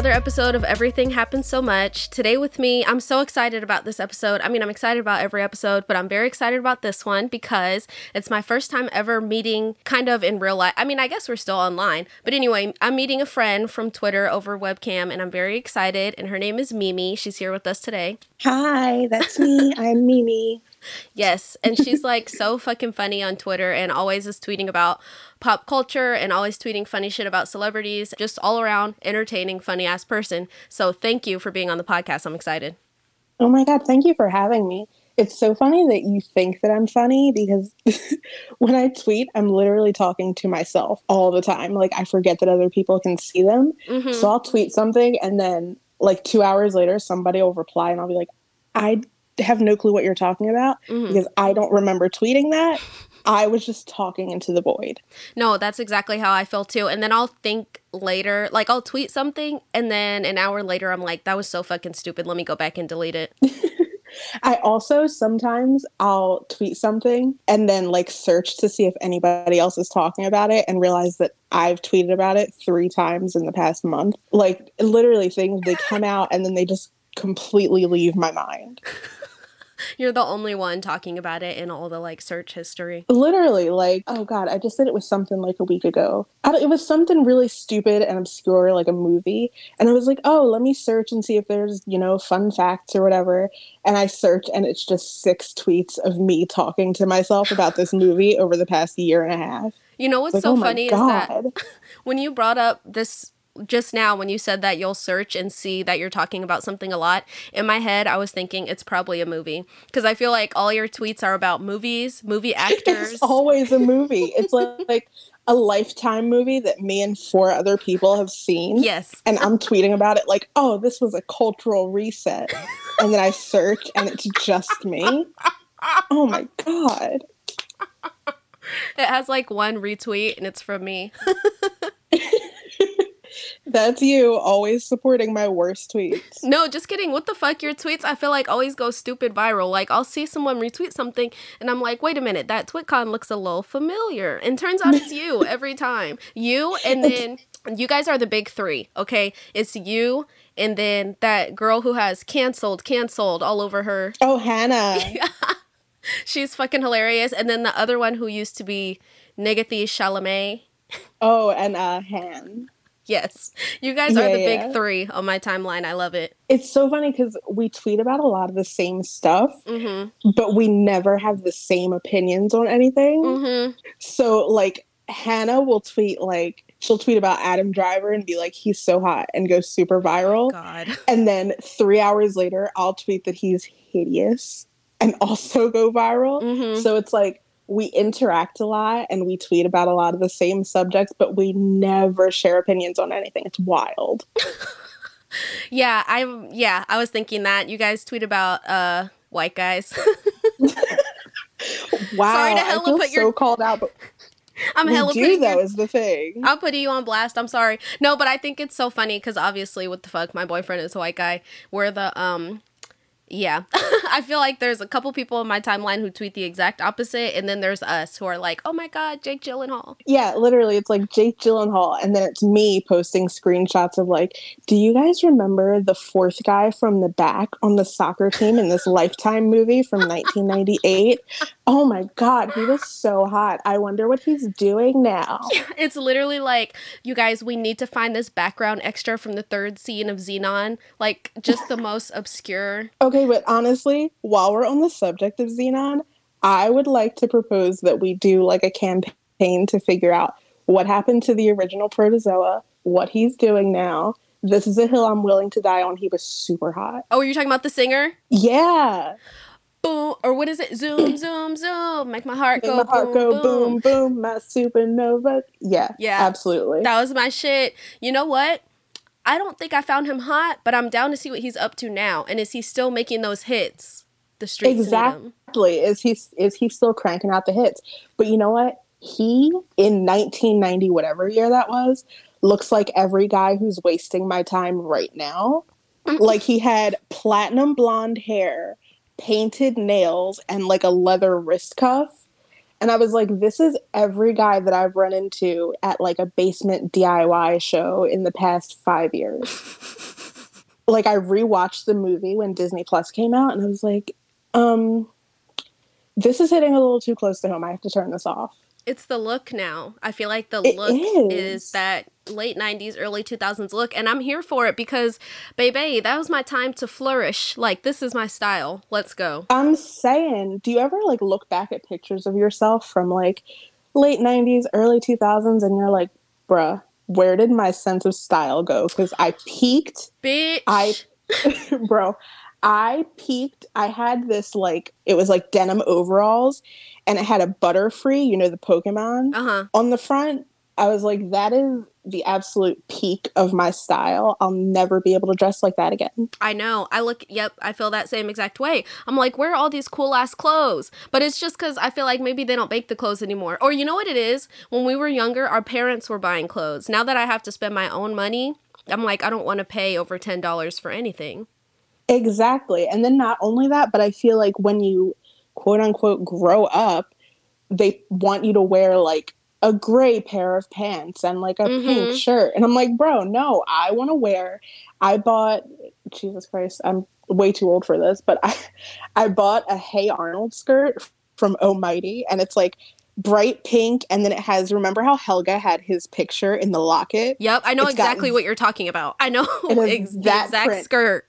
another episode of Everything Happens So Much. Today with me, I'm so excited about this episode. I mean, I'm excited about every episode, but I'm very excited about this one because it's my first time ever meeting kind of in real life. I mean, I guess we're still online, but anyway, I'm meeting a friend from Twitter over webcam and I'm very excited. And her name is Mimi. She's here with us today. Hi, that's me. I'm Mimi. Yes. And she's like so fucking funny on Twitter and always is tweeting about pop culture and always tweeting funny shit about celebrities. Just all around entertaining, funny ass person. So thank you for being on the podcast. I'm excited. Oh my God. Thank you for having me. It's so funny that you think that I'm funny because when I tweet, I'm literally talking to myself all the time. Like, I forget that other people can see them. Mm-hmm. So I'll tweet something and then, like, two hours later, somebody will reply and I'll be like, I have no clue what you're talking about mm-hmm. because I don't remember tweeting that. I was just talking into the void. No, that's exactly how I feel too. And then I'll think later, like I'll tweet something, and then an hour later, I'm like, that was so fucking stupid. Let me go back and delete it. I also sometimes I'll tweet something and then like search to see if anybody else is talking about it and realize that I've tweeted about it three times in the past month. Like literally things they come out and then they just completely leave my mind. You're the only one talking about it in all the like search history. Literally, like, oh god, I just said it was something like a week ago. it was something really stupid and obscure, like a movie. And I was like, oh, let me search and see if there's, you know, fun facts or whatever. And I search, and it's just six tweets of me talking to myself about this movie over the past year and a half. You know what's like, so oh funny is that when you brought up this just now when you said that you'll search and see that you're talking about something a lot in my head i was thinking it's probably a movie. Because i feel like all your tweets are about movies movie actors. it's always a movie. It's like, like a lifetime movie that me and four other people have seen. Yes. And i'm tweeting about it like oh this was a cultural reset. And then i search and it's just me. Oh my god. It has like one retweet and it's from me That's you always supporting my worst tweets. No, just kidding. What the fuck? Your tweets, I feel like, always go stupid viral. Like, I'll see someone retweet something and I'm like, wait a minute, that TwitCon looks a little familiar. And turns out it's you every time. You, and then you guys are the big three, okay? It's you, and then that girl who has canceled, canceled all over her. Oh, Hannah. She's fucking hilarious. And then the other one who used to be Negathi Chalamet. Oh, and uh, Han. Yes. You guys yeah, are the yeah. big three on my timeline. I love it. It's so funny because we tweet about a lot of the same stuff, mm-hmm. but we never have the same opinions on anything. Mm-hmm. So, like, Hannah will tweet, like, she'll tweet about Adam Driver and be like, he's so hot and go super viral. God. And then three hours later, I'll tweet that he's hideous and also go viral. Mm-hmm. So it's like, we interact a lot and we tweet about a lot of the same subjects, but we never share opinions on anything. It's wild. yeah, I'm yeah, I was thinking that. You guys tweet about uh white guys. wow. Sorry to hella put your so called out, but I'm we hella do though is the thing. I'm putting you on blast. I'm sorry. No, but I think it's so funny because obviously, what the fuck, my boyfriend is a white guy. We're the um yeah. I feel like there's a couple people in my timeline who tweet the exact opposite, and then there's us who are like, oh my God, Jake Gyllenhaal. Yeah, literally, it's like Jake Gyllenhaal, and then it's me posting screenshots of like, do you guys remember the fourth guy from the back on the soccer team in this Lifetime movie from 1998? Oh my God, he was so hot. I wonder what he's doing now. It's literally like, you guys, we need to find this background extra from the third scene of Zenon Like, just the most obscure. Okay but honestly, while we're on the subject of Zenon I would like to propose that we do like a campaign to figure out what happened to the original protozoa, what he's doing now. This is a hill I'm willing to die on. He was super hot. Oh, are you talking about the singer? Yeah. Boom, or what is it? Zoom, zoom, zoom. Make my heart Make go. My heart boom, go boom, boom, boom. My supernova. Yeah, yeah, absolutely. That was my shit. You know what? I don't think I found him hot, but I'm down to see what he's up to now. And is he still making those hits? The streets exactly. Is he is he still cranking out the hits? But you know what? He in 1990, whatever year that was, looks like every guy who's wasting my time right now. Mm. like he had platinum blonde hair, painted nails, and like a leather wrist cuff And I was like, this is every guy that I've run into at like a basement DIY show in the past five years. like I rewatched the movie when Disney Plus came out and I was like, um, this is hitting a little too close to home. I have to turn this off. It's the look now. I feel like the It look is. is that late 90s, early 2000s look. And I'm here for it because, baby, that was my time to flourish. Like, this is my style. Let's go. I'm saying, do you ever like look back at pictures of yourself from like late 90s, early 2000s, and you're like, bruh, where did my sense of style go? Because I peaked, Bitch. I- bro. I peaked. I had this like, it was like denim overalls, and it had a Butterfree, you know, the Pokemon Uh huh. on the front. I was like, that is the absolute peak of my style. I'll never be able to dress like that again. I know. I look, yep, I feel that same exact way. I'm like, where are all these cool ass clothes? But it's just because I feel like maybe they don't make the clothes anymore. Or you know what it is? When we were younger, our parents were buying clothes. Now that I have to spend my own money, I'm like, I don't want to pay over $10 for anything. Exactly. And then not only that, but I feel like when you quote unquote grow up, they want you to wear like a gray pair of pants and like a Mhm. pink shirt. And I'm like, bro, no, I want to wear. I bought, Jesus Christ, I'm way too old for this, but I, I bought a Hey Arnold skirt from Almighty and it's like bright pink. And then it has, remember how Helga had his picture in the locket? Yep, I know It's exactly what you're talking about. I know ex- that exact print. skirt.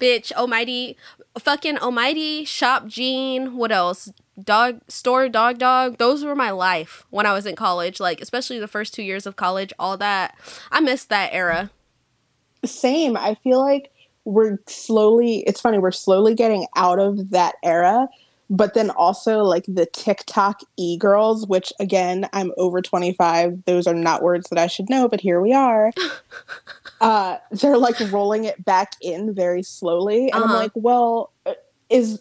Bitch, almighty, fucking almighty, Shop Jeen, what else? Dog store, dog, dog. Those were my life when I was in college. Like, especially the first two years of college, all that. I missed that era. same. I feel like we're slowly, it's funny, we're slowly getting out of that era. But then also like the TikTok e girls, which again, I'm over 25. Those are not words that I should know, but here we are. uh, they're like rolling it back in very slowly. And I'm Uh-huh. like, well, uh, is,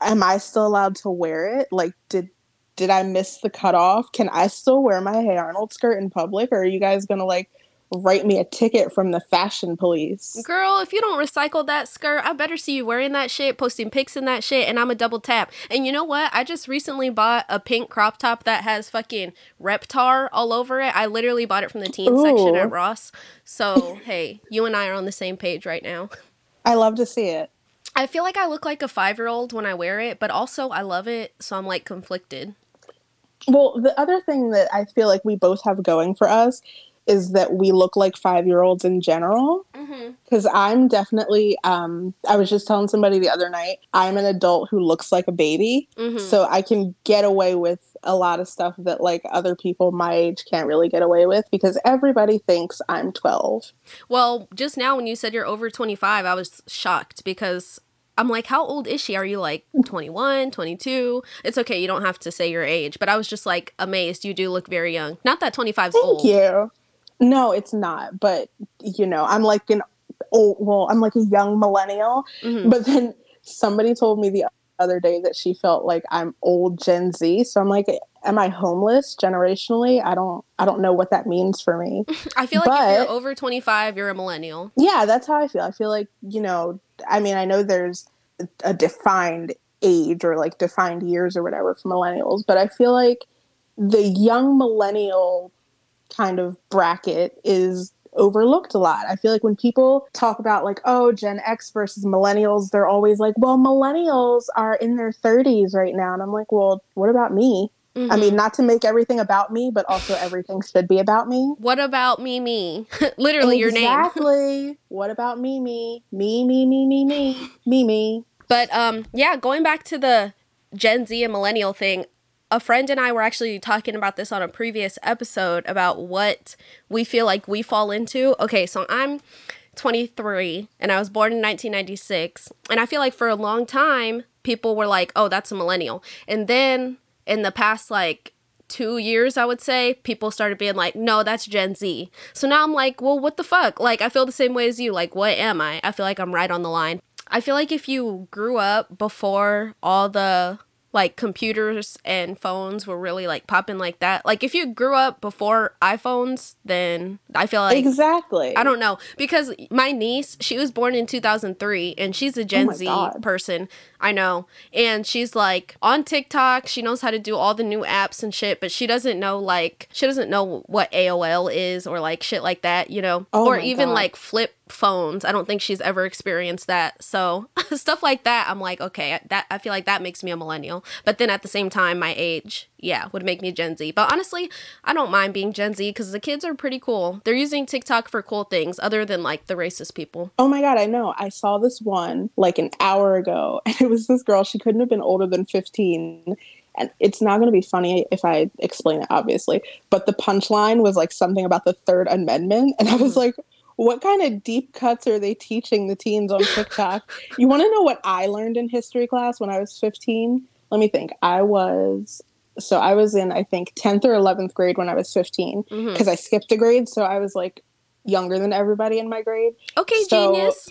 am I still allowed to wear it? Like, did, did I miss the cutoff? Can I still wear my Hey Arnold skirt in public? Or are you guys gonna like write me a ticket from the fashion police? Girl, if you don't recycle that skirt, I better see you wearing that shit, posting pics in that shit, and I'm a double tap. And you know what? I just recently bought a pink crop top that has fucking Reptar all over it. I literally bought it from the teen section at Ross. So, hey, you and I are on the same page right now. I love to see it. I feel like I look like a five year old when I wear it, but also I love it, so I'm like conflicted. Well, the other thing that I feel like we both have going for us is that we look like five year olds in general. Mm-hmm. Because I'm definitely, um, I was just telling somebody the other night, I'm an adult who looks like a baby. Mm-hmm. So I can get away with a lot of stuff that like other people my age can't really get away with because everybody thinks I'm 12. Well, just now when you said you're over 25, I was shocked because I'm like, how old is she? Are you like 21, 22? It's okay, you don't have to say your age, but I was just like amazed. You do look very young. Not that 25 is Thank old. you. No, it's not. But, you know, I'm like an old, well, I'm like a young millennial. Mhm. But then somebody told me the other day that she felt like I'm old Gen Z. So I'm like, am I homeless generationally? I don't I don't know what that means for me. I feel like if you're over 25, you're a millennial. yeah, that's how I feel. I feel like, you know, I mean, I know there's a defined age or like defined years or whatever for millennials, but I feel like the young millennial kind of bracket is overlooked a lot. I feel like when people talk about like, oh, Gen X versus millennials, they're always like, well, millennials are in their 30s right now. And I'm like, well, what about me? I Mhm. mean, not to make everything about me, but also everything should be about me. what about me, me? Literally your name. Exactly. what about me, me? Me, me, me, me, me, me, me. But um, yeah, going back to the Gen Z and millennial thing, a friend and I were actually talking about this on a previous episode about what we feel like we fall into. Okay, so I'm 23 and I was born in 1996, and I feel like for a long time people were like, "Oh, that's a millennial," and then in the past like two years, I would say, people started being like, no, that's Gen Z. So now I'm like, well, what the fuck? Like, I feel the same way as you. Like, what am I? I feel like I'm right on the line. I feel like if you grew up before all the like computers and phones were really like popping like that. Like if you grew up before iPhones, then I feel like exactly. I don't know because my niece, she was born in 2003 and she's a Gen Oh Z God. person. I know. And she's like on TikTok, she knows how to do all the new apps and shit, but she doesn't know like she doesn't know what AOL is or like shit like that, you know. Oh or even God. like flip phones. I don't think she's ever experienced that. So, stuff like that, I'm like, okay, that I feel like that makes me a millennial. But then at the same time, my age, yeah, would make me Gen Z. But honestly, I don't mind being Gen Z cuz the kids are pretty cool. They're using TikTok for cool things other than like the racist people. Oh my god, I know. I saw this one like an hour ago, and it was this girl. She couldn't have been older than 15. And it's not going to be funny if I explain it, obviously. But the punchline was like something about the Third Amendment. And I was Mhm. like, what kind of deep cuts are they teaching the teens on TikTok? you want to know what I learned in history class when I was 15? Let me think. I was, so I was in, I think, 10th or 11th grade when I was 15 Mhm. because I skipped a grade. So I was like younger than everybody in my grade Okay, So- genius.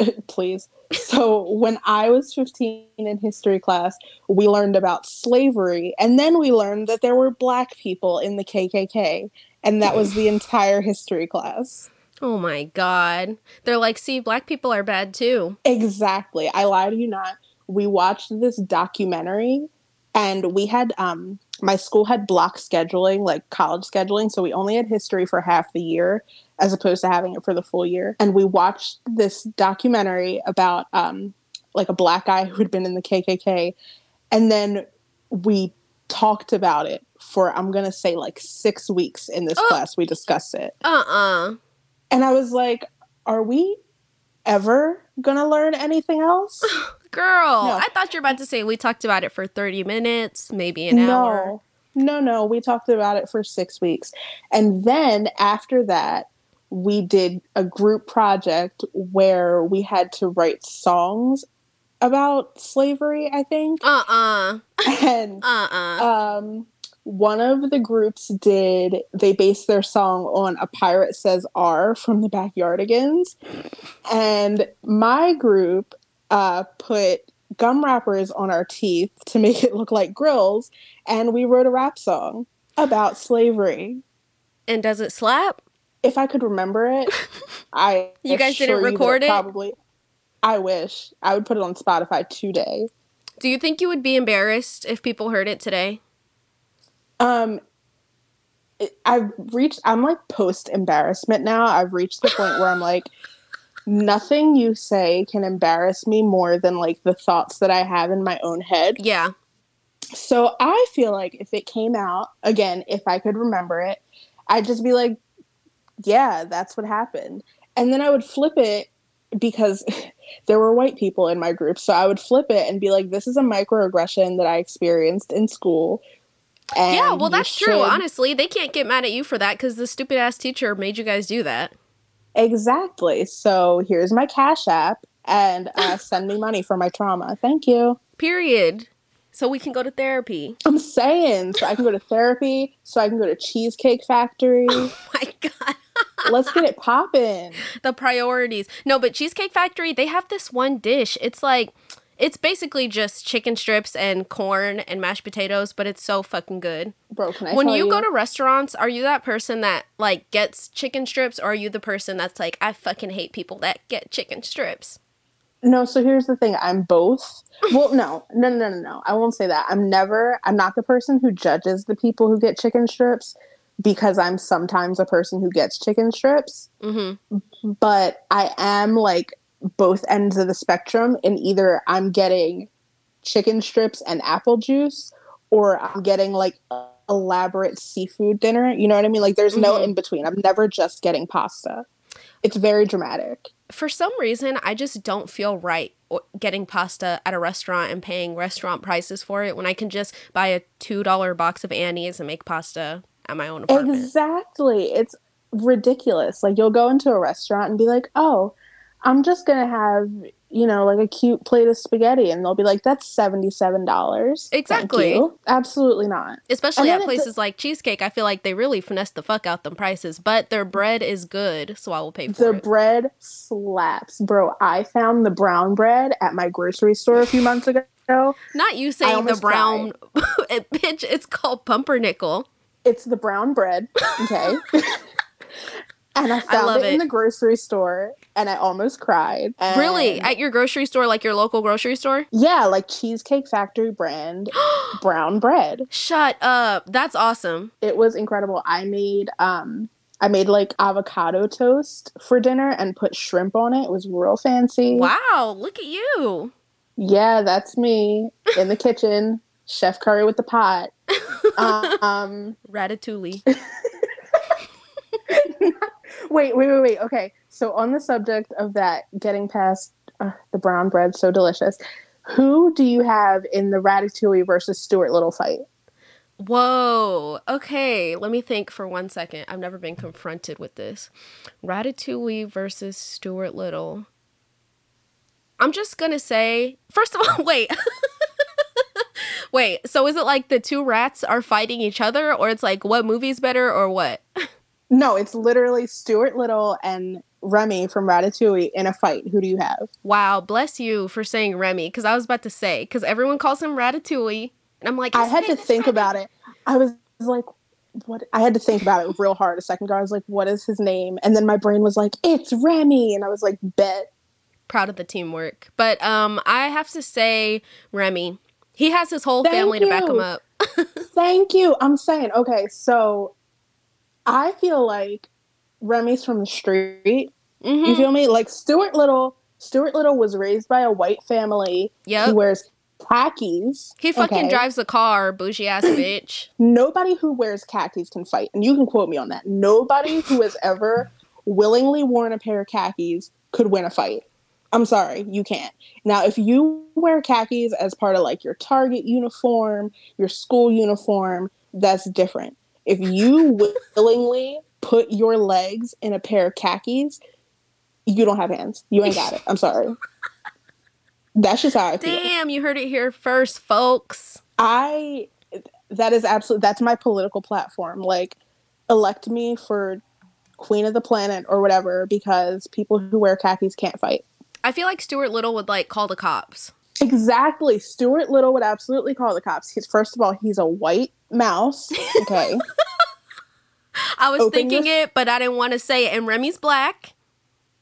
please. So when I was 15 in history class, we learned about slavery and then we learned that there were black people in the KKK and that was the entire history class. Oh my god. They're like, "See, black people are bad too." Exactly. I lie to you not. We watched this documentary and we had um my school had block scheduling, like college scheduling, so we only had history for half the year as opposed to having it for the full year. And we watched this documentary about um like a black guy who had been in the KKK and then we talked about it for I'm going to say like 6 weeks in this Oh. class we discussed it. Uh-uh. And I was like, are we ever to learn anything else? Girl, No. I thought you were about to say we talked about it for 30 minutes, maybe an hour. No, no, no. We talked about it for six weeks. And then after that, we did a group project where we had to write songs about slavery, I think. Uh-uh. And Uh-uh. um, one of the groups did, they based their song on A Pirate Says R from the Backyardigans. And my group uh, put gum wrappers on our teeth to make it look like grills. And we wrote a rap song about slavery. and does it slap? If I could remember it, I You guys didn't assure you that record it? Probably. I wish I would put it on Spotify today. Do you think you would be embarrassed if people heard it today? Um, I've reached. I'm like post embarrassment now. I've reached the point where I'm like, nothing you say can embarrass me more than like the thoughts that I have in my own head. Yeah. So I feel like if it came out again, if I could remember it, I'd just be like, yeah, that's what happened. And then I would flip it because there were white people in my group. So I would flip it and be like, this is a microaggression that I experienced in school. And yeah, well that's true. Honestly, they can't get mad at you for that cuz the stupid ass teacher made you guys do that. Exactly. So here's my Cash App and uh, send me money for my trauma. Thank you. Period. So we can go to therapy. I'm saying so I can go to therapy, so I can go to Cheesecake Factory. Oh My god. Let's get it popping. the priorities. No, but Cheesecake Factory, they have this one dish. It's like it's basically just chicken strips and corn and mashed potatoes, but it's so fucking good. Bro, can I when tell you, go to restaurants, are you that person that like gets chicken strips or are you the person that's like I fucking hate people that get chicken strips? No, so here's the thing. I'm both. Well, no, no, no, no, no. I won't say that. I'm never. I'm not the person who judges the people who get chicken strips because I'm sometimes a person who gets chicken strips. Mhm. But I am like both ends of the spectrum. And either I'm getting chicken strips and apple juice, or I'm getting like a elaborate seafood dinner. You know what I mean? Like there's no Mhm. in between. I'm never just getting pasta. It's very dramatic. For some reason, I just don't feel right getting pasta at a restaurant and paying restaurant prices for it when I can just buy a $2 box of Annie's and make pasta at my own apartment. Exactly. It's ridiculous. Like you'll go into a restaurant and be like, "Oh, I'm just to have, you know, like a cute plate of spaghetti." And they'll be like, "That's $77." Thank Exactly. you." Absolutely not. Especially at places like Cheesecake, I feel like they really finesse the fuck out them prices, but their bread is good, so I will pay for it. Their bread slaps. Bro, I found the brown bread at my grocery store a few months ago Not you saying the brown it, bitch, it's called pumpernickel. It's the brown bread. Okay. and I found love it, in the grocery store and I almost cried. Really? At your grocery store, like your local grocery store? yeah, like Cheesecake Factory brand brown bread. Shut up. That's awesome. It was incredible. I made um I made like avocado toast for dinner and put shrimp on it. It was real fancy. Wow, look at you. Yeah, that's me in the kitchen. Chef Curry with the pot. um Ratatouille. wait, wait, wait, wait. Okay. So on the subject of that getting past uh, the brown bread so delicious. Who do you have in the Ratatouille versus Stuart Little fight? Whoa. Okay, let me think for one second. I've never been confronted with this. Ratatouille versus Stuart Little. I'm just gonna say, first of all, wait. wait, so is it like the two rats are fighting each other, or it's like what movie's better, or what? No, it's literally Stuart Little and Remy from Ratatouille in a fight. Who do you have? Wow, bless you for saying Remy, because I was about to say, because everyone calls him Ratatouille. And I'm like, I had to think Remy. about it. I was like, what? I had to think about it real hard a second ago. I was like, what is his name? And then my brain was like, it's Remy. And I was like, bet. proud of the teamwork. But um, I have to say Remy. He has his whole Thank family to back him up. Thank you. I'm saying, okay, so I feel like Remy's from the street. Mhm. You feel me? Like Stuart Little. Stuart Little was raised by a white family. Yeah, He wears khakis. He fucking okay? drives a car, bougie ass bitch. Nobody who wears khakis can fight, and you can quote me on that. Nobody who has ever willingly worn a pair of khakis could win a fight. I'm sorry, you can't. Now, if you wear khakis as part of like your Target uniform, your school uniform, that's different. If you willingly put your legs in a pair of khakis, you don't have hands. You ain't got it. I'm sorry. That's just how I feel. Damn, you heard it here first, folks. I that is absolutely that's my political platform. Like elect me for queen of the planet or whatever because people who wear khakis can't fight. I feel like Stuart Little would like call the cops. Exactly. Stuart Little would absolutely call the cops. He's first of all, he's a white mouse. Okay. I was Open thinking your- it, but I didn't want to say it. And Remy's black.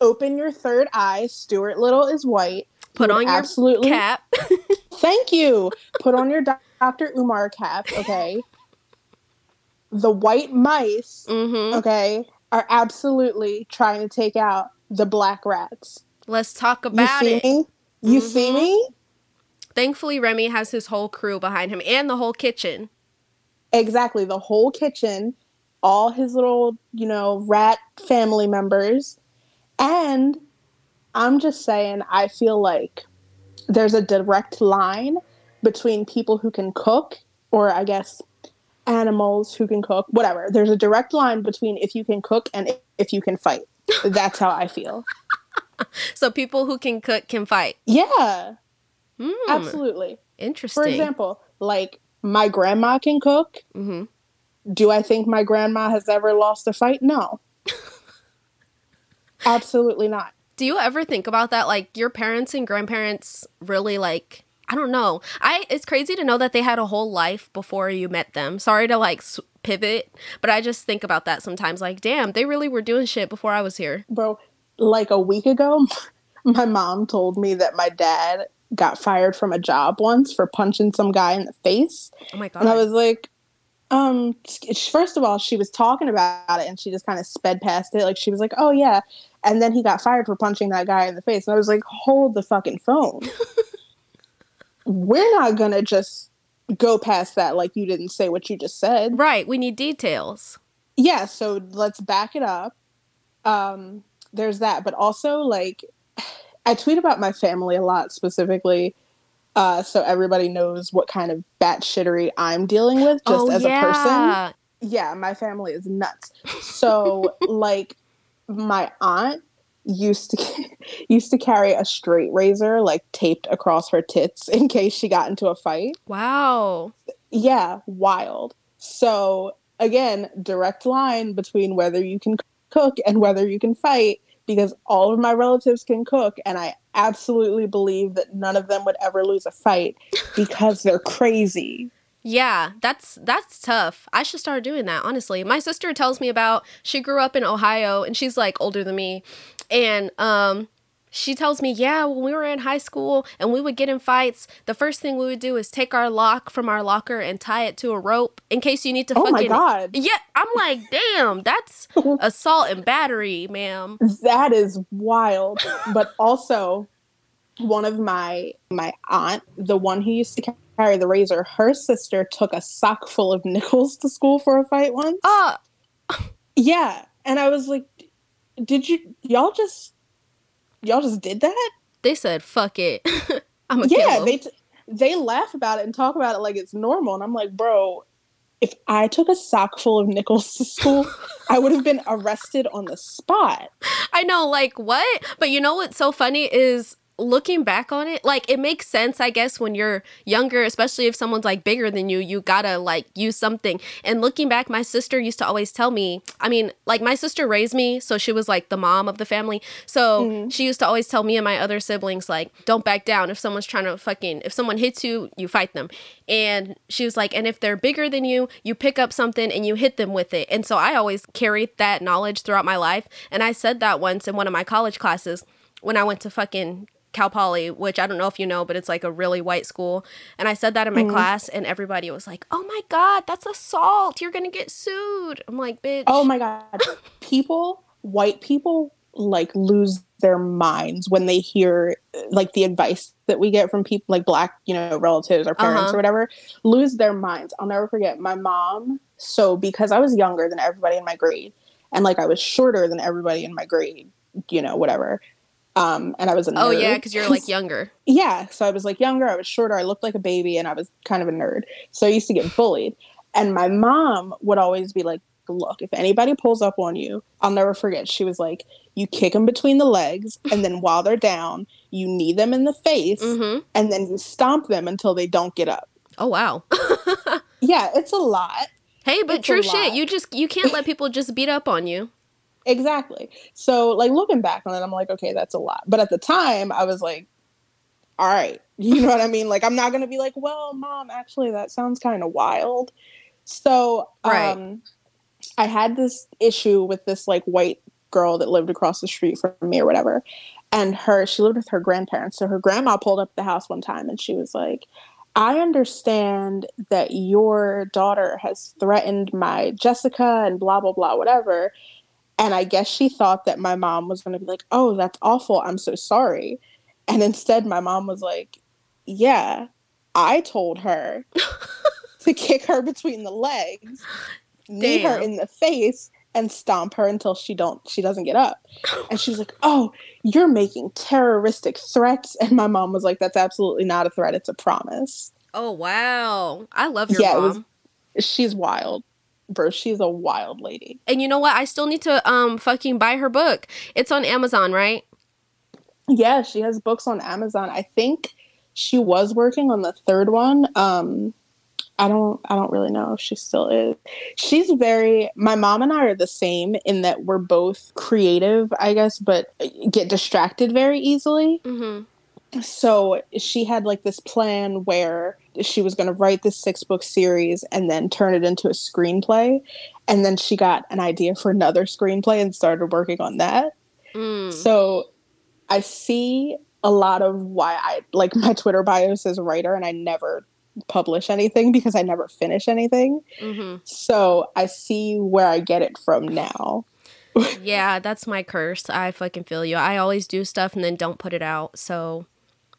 Open your third eye. Stuart Little is white. Put on your absolutely cap. Thank you. Put on your Dr. Umar cap, okay? The white mice hmm okay, are absolutely trying to take out the black rats. Let's talk about You see it. me? You see Mhm. me? Thankfully, Remy has his whole crew behind him and the whole kitchen. Exactly. The whole kitchen, all his little, you know, rat family members. And I'm just saying, I feel like there's a direct line between people who can cook, or I guess animals who can cook, whatever. There's a direct line between if you can cook and if you can fight. That's how I feel. So people who can cook can fight. Yeah, Mm, absolutely. Interesting. For example, like my grandma can cook. hmm Do I think my grandma has ever lost a fight? No. Absolutely not. Do you ever think about that? Like your parents and grandparents really like I don't know. I it's crazy to know that they had a whole life before you met them. Sorry to like pivot, but I just think about that sometimes. Like, damn, they really were doing shit before I was here. Bro, like a week ago, my mom told me that my dad got fired from a job once for punching some guy in the face. Oh my god. And I was like, um, first of all, she was talking about it and she just kind of sped past it. Like, she was like, oh, yeah. And then he got fired for punching that guy in the face. And I was like, hold the fucking phone. We're not going to just go past that like you didn't say what you just said. right. We need details. Yeah, so let's back it up. Um, there's that. But also, like, I tweet about my family a lot specifically. Uh, so everybody knows what kind of batshittery I'm dealing with just oh as a person yeah. yeah, my family is nuts. So like my aunt used to used to carry a straight razor like taped across her tits in case she got into a fight. Wow. Yeah, wild. So again, direct line between whether you can cook and whether you can fight. Because all of my relatives can cook and I absolutely believe that none of them would ever lose a fight because they're crazy. Yeah, that's that's tough. I should start doing that, honestly. My sister tells me about she grew up in Ohio and she's like older than me. And um she tells me, yeah, when we were in high school and we would get in fights, the first thing we would do is take our lock from our locker and tie it to a rope in case you need to oh fucking. my god. Yeah, I'm like, damn, that's assault and battery, ma'am. That is wild. but also one of my my aunt, the one who used to carry the razor, her sister took a sock full of nickels to school for a fight once. Uh, Yeah. And I was like, did you y'all just y'all just did that? they said, fuck it. I'm a yeah, they t- they laugh about it and talk about it like it's normal, and I'm like, bro, if I took a sock full of nickels to school, I would have been arrested on the spot. I know, like, what? But you know what's so funny is looking back on it, like, it makes sense, I guess, when you're younger, especially if someone's like bigger than you, you gotta like use something. And looking back, my sister used to always tell me, I mean, like, my sister raised me, so she was like the mom of the family. So mm-hmm. she used to always tell me and my other siblings, like, don't back down. If someone's trying to fucking, if someone hits you, you fight them. And she was like, and if they're bigger than you, you pick up something and you hit them with it. And so I always carried that knowledge throughout my life. And I said that once in one of my college classes when I went to fucking Cal Poly, which I don't know if you know, but it's like a really white school. And I said that in my class, and everybody was like, "Oh my god, that's assault! You're gonna get sued." I'm like, "Bitch." Oh my god, people, white people, like lose their minds when they hear like the advice that we get from people like black, you know, relatives or parents Uh-huh. or whatever. Lose their minds. I'll never forget my mom. So because I was younger than everybody in my grade, and like I was shorter than everybody in my grade, you know, whatever. Um, and I was a nerd. Oh yeah, because you're like younger. yeah so i was like younger i was shorter i looked like a baby and i was kind of a nerd so i used to get bullied and my mom would always be like look if anybody pulls up on you i'll never forget she was like you kick them between the legs and then while they're down you knee them in the face hmm and then you stomp them until they don't get up Oh wow. yeah it's a lot hey, but It's true shit. You just you can't let people just beat up on you. Exactly. So, like, looking back on it, I'm like, okay, that's a lot. But at the time, I was like, all right. You know what I mean? Like, I'm not going to be like, well, mom, actually, that sounds kind of wild. So, Right. um, I had this issue with this, like, white girl that lived across the street from me or whatever. And her, she lived with her grandparents. So, her grandma pulled up the house one time and she was like, I understand that your daughter has threatened my Jessica and blah, blah, blah, whatever. And I guess she thought that my mom was going to be like, oh, that's awful. I'm so sorry. And instead, my mom was like, yeah, I told her to kick her between the legs, knee her in the face, and stomp her until she don't she doesn't get up. And she's like, "Oh, you're making terroristic threats." And my mom was like, "That's absolutely not a threat. It's a promise." Oh wow. I love your Yeah, mom. was- She's wild, bro. She's a wild lady. and you know what? I still need to um fucking buy her book. It's on Amazon, right? Yeah, she has books on Amazon. I think she was working on the third one. Um I don't I don't really know if she still is. She's very my mom and I are the same in that we're both creative, I guess, but get distracted very easily. Mm-hmm. So she had like this plan where she was going to write this six book series and then turn it into a screenplay. And then she got an idea for another screenplay and started working on that. Mm. So I see a lot of why I like my Twitter bio says writer and I never publish anything because I never finish anything. hmm So I see where I get it from now. Yeah, that's my curse. I fucking feel you. I always do stuff and then don't put it out. So,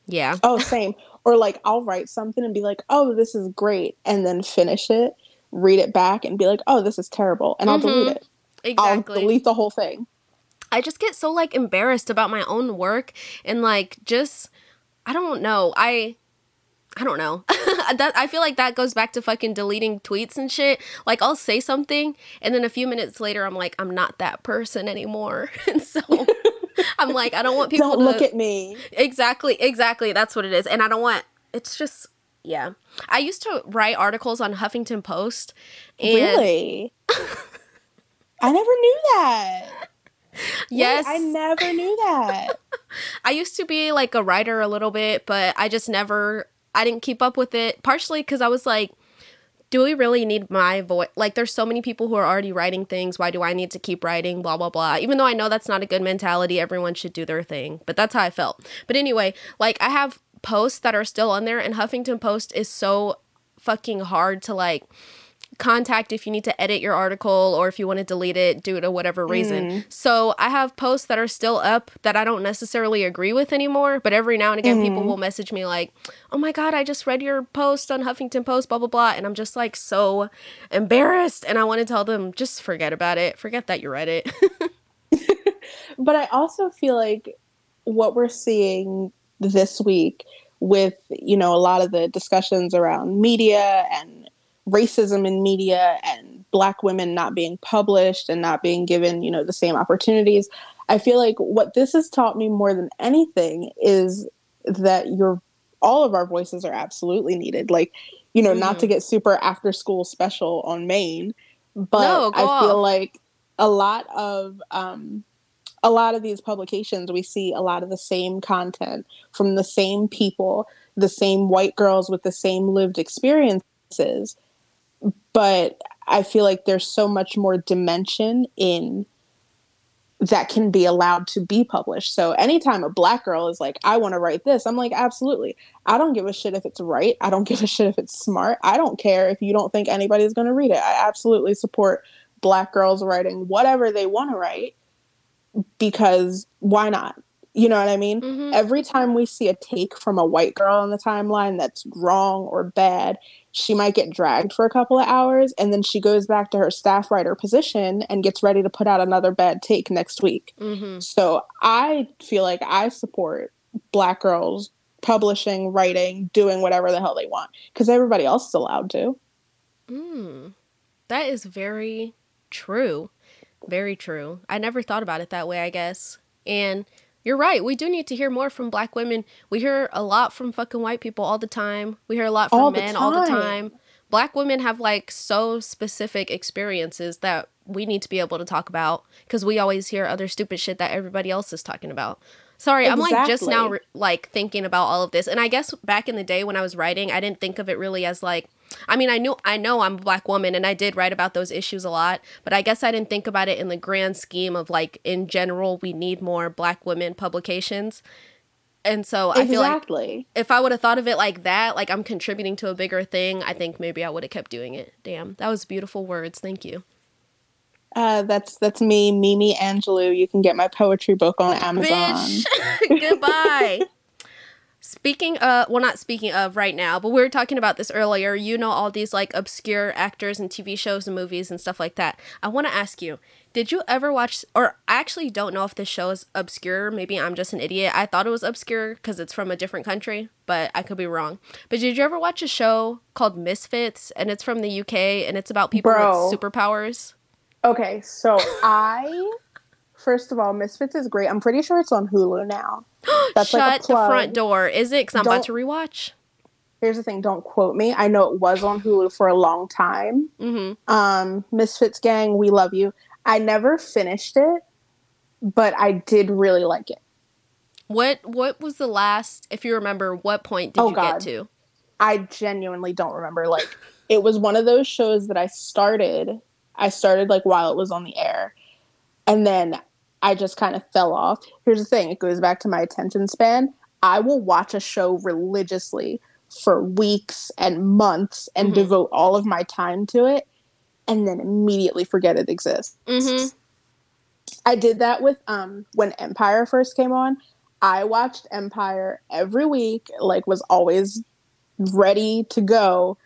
yeah. Oh, same. or like I'll write something and be like, "Oh, this is great," and then finish it, read it back, and be like, "Oh, this is terrible," and I'll delete Mhm. it. I'll Exactly. delete the whole thing. I just get so like embarrassed about my own work and like just I don't know. I I don't know. that I feel like that goes back to fucking deleting tweets and shit. Like I'll say something and then a few minutes later I'm like I'm not that person anymore. and so I'm like I don't want people Don't to look at me. Exactly, exactly. That's what it is. And I don't want it's just yeah. I used to write articles on Huffington Post and really? I never knew that. Yes. Wait, I never knew that. I used to be like a writer a little bit, but I just never I didn't keep up with it. Partially cuz I was like do we really need my voice? Like, there's so many people who are already writing things. Why do I need to keep writing? Blah, blah, blah. Even though I know that's not a good mentality, everyone should do their thing. But that's how I felt. But anyway, like, I have posts that are still on there, and Huffington Post is so fucking hard to, like, contact if you need to edit your article or if you want to delete it due to whatever reason. Mm. So I have posts that are still up that I don't necessarily agree with anymore, but every now and again mm. people will message me like, "Oh my god, I just read your post on Huffington Post, blah blah blah." And I'm just like so embarrassed and I want to tell them just forget about it. Forget that you read it. but I also feel like what we're seeing this week with, you know, a lot of the discussions around media and racism in media and black women not being published and not being given you know the same opportunities i feel like what this has taught me more than anything is that your all of our voices are absolutely needed like you know mm. not to mm-hmm. get super after school special on maine but no, i off. feel like a lot of um a lot of these publications we see a lot of the same content from the same people the same white girls with the same lived experiences but I feel like there's so much more dimension in that can be allowed to be published. So anytime a black girl is like, I want to write this, I'm like, absolutely. I don't give a shit if it's right. I don't give a shit if it's smart. I don't care if you don't think anybody's going to read it. I absolutely support black girls writing whatever they want to write because why not? You know what I mean? Mm-hmm. Every time we see a take from a white girl on the timeline that's wrong or bad, she might get dragged for a couple of hours and then she goes back to her staff writer position and gets ready to put out another bad take next week. Mm-hmm. So I feel like I support black girls publishing, writing, doing whatever the hell they want because everybody else is allowed to. Mm, that is very true. Very true. I never thought about it that way, I guess. And you're right. We do need to hear more from black women. We hear a lot from fucking white people all the time. We hear a lot from all men all the time. Black women have like so specific experiences that we need to be able to talk about because we always hear other stupid shit that everybody else is talking about. Sorry, exactly. I'm like just now re- like thinking about all of this. And I guess back in the day when I was writing, I didn't think of it really as like I mean, I knew I know I'm a black woman and I did write about those issues a lot, but I guess I didn't think about it in the grand scheme of like in general we need more black women publications. And so I feel like if I would have thought of it like that, like I'm contributing to a bigger thing, I think maybe I would have kept doing it. Damn, that was beautiful words. Thank you. Uh, that's that's me, Mimi Angelou. You can get my poetry book on Amazon. Goodbye. Speaking of, well, not speaking of right now, but we were talking about this earlier. You know, all these like obscure actors and TV shows and movies and stuff like that. I want to ask you, did you ever watch, or I actually don't know if this show is obscure. Maybe I'm just an idiot. I thought it was obscure because it's from a different country, but I could be wrong. But did you ever watch a show called Misfits? And it's from the UK and it's about people Bro. with superpowers? Okay, so I first of all, Misfits is great. I'm pretty sure it's on Hulu now. That's Shut like the front door. Is it? Because I'm don't, about to rewatch. Here's the thing. Don't quote me. I know it was on Hulu for a long time. Mm-hmm. Um, Misfits gang, we love you. I never finished it, but I did really like it. What What was the last? If you remember, what point did oh, you God. get to? I genuinely don't remember. Like, it was one of those shows that I started. I started like while it was on the air, and then I just kind of fell off. Here's the thing it goes back to my attention span. I will watch a show religiously for weeks and months and mm-hmm. devote all of my time to it and then immediately forget it exists. Mm-hmm. I did that with um when Empire first came on. I watched Empire every week, like was always ready to go.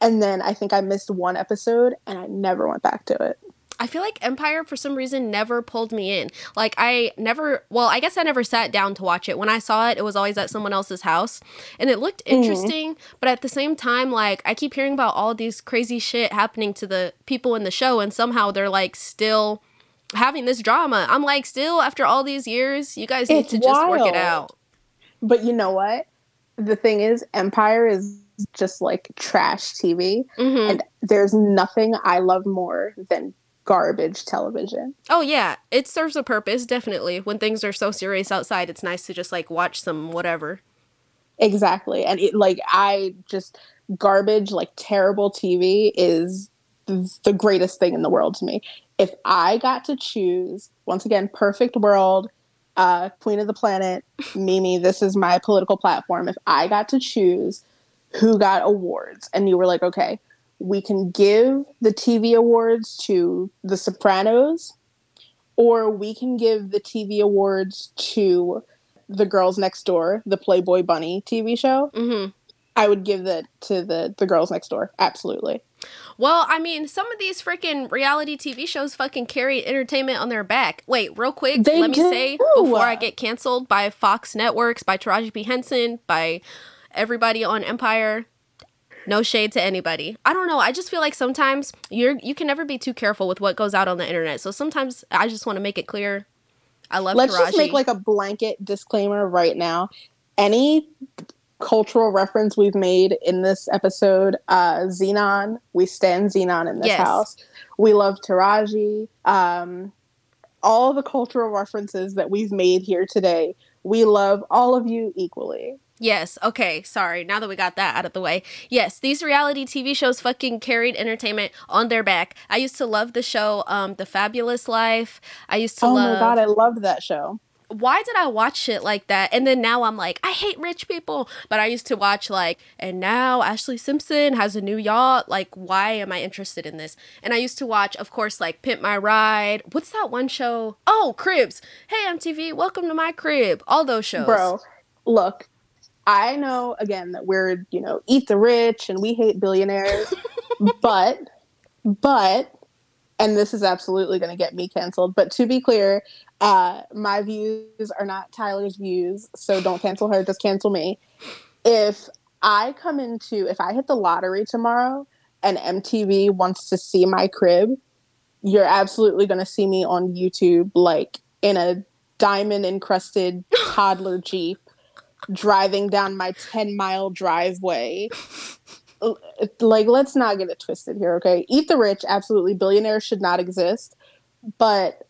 And then I think I missed one episode and I never went back to it. I feel like Empire for some reason never pulled me in. Like I never well, I guess I never sat down to watch it. When I saw it, it was always at someone else's house. And it looked mm-hmm. interesting, mm. but at the same time like I keep hearing about all these crazy shit happening to the people in the show and somehow they're like still having this drama. I'm like still after all these years, you guys need it's to wild. just work it out. But you know what? The thing is Empire is just like trash TV. Mm-hmm. And there's nothing I love more than garbage television. Oh yeah, it serves a purpose definitely. When things are so serious outside, it's nice to just like watch some whatever. Exactly. And it like I just garbage like terrible TV is the greatest thing in the world to me. If I got to choose, once again, perfect world, uh, queen of the planet, Mimi, this is my political platform. If I got to choose who got awards and you were like, okay, we can give the TV awards to The Sopranos, or we can give the TV awards to The Girls Next Door, the Playboy Bunny TV show. Mm-hmm. I would give that to the the Girls Next Door. Absolutely. Well, I mean, some of these freaking reality TV shows fucking carry entertainment on their back. Wait, real quick, They let me say before I get canceled by Fox Networks, by Taraji P. Henson, by everybody on Empire. No shade to anybody. I don't know. I just feel like sometimes you're you can never be too careful with what goes out on the internet. So sometimes I just want to make it clear. I love Let's Taraji. just make like a blanket disclaimer right now. Any cultural reference we've made in this episode, uh, Zenon, we stand Zenon in this Yes. house. We love Taraji. Um, all the cultural references that we've made here today, we love all of you equally. Yes, okay, sorry. Now that we got that out of the way. Yes, these reality TV shows fucking carried entertainment on their back. I used to love the show um The Fabulous Life. I used to oh love my god, I loved that show. Why did I watch shit like that? And then now I'm like, I hate rich people. But I used to watch like and now Ashlee Simpson has a new yacht. Like why am I interested in this? And I used to watch of course like Pimp My Ride. What's that one show? Oh, Cribs. Hey MTV, welcome to my crib. All those shows. Bro, look, I know again that we're, you know, eat the rich and we hate billionaires, but, but, and this is absolutely going to get me canceled, but to be clear, uh, my views are not Tyler's views, so don't cancel her, just cancel me. If I come into, if I hit the lottery tomorrow and MTV wants to see my crib, you're absolutely going to see me on YouTube, like in a diamond encrusted toddler Jeep driving down my 10 mile driveway. Like, let's not get it twisted here, okay? Eat the rich, absolutely. Billionaires should not exist. But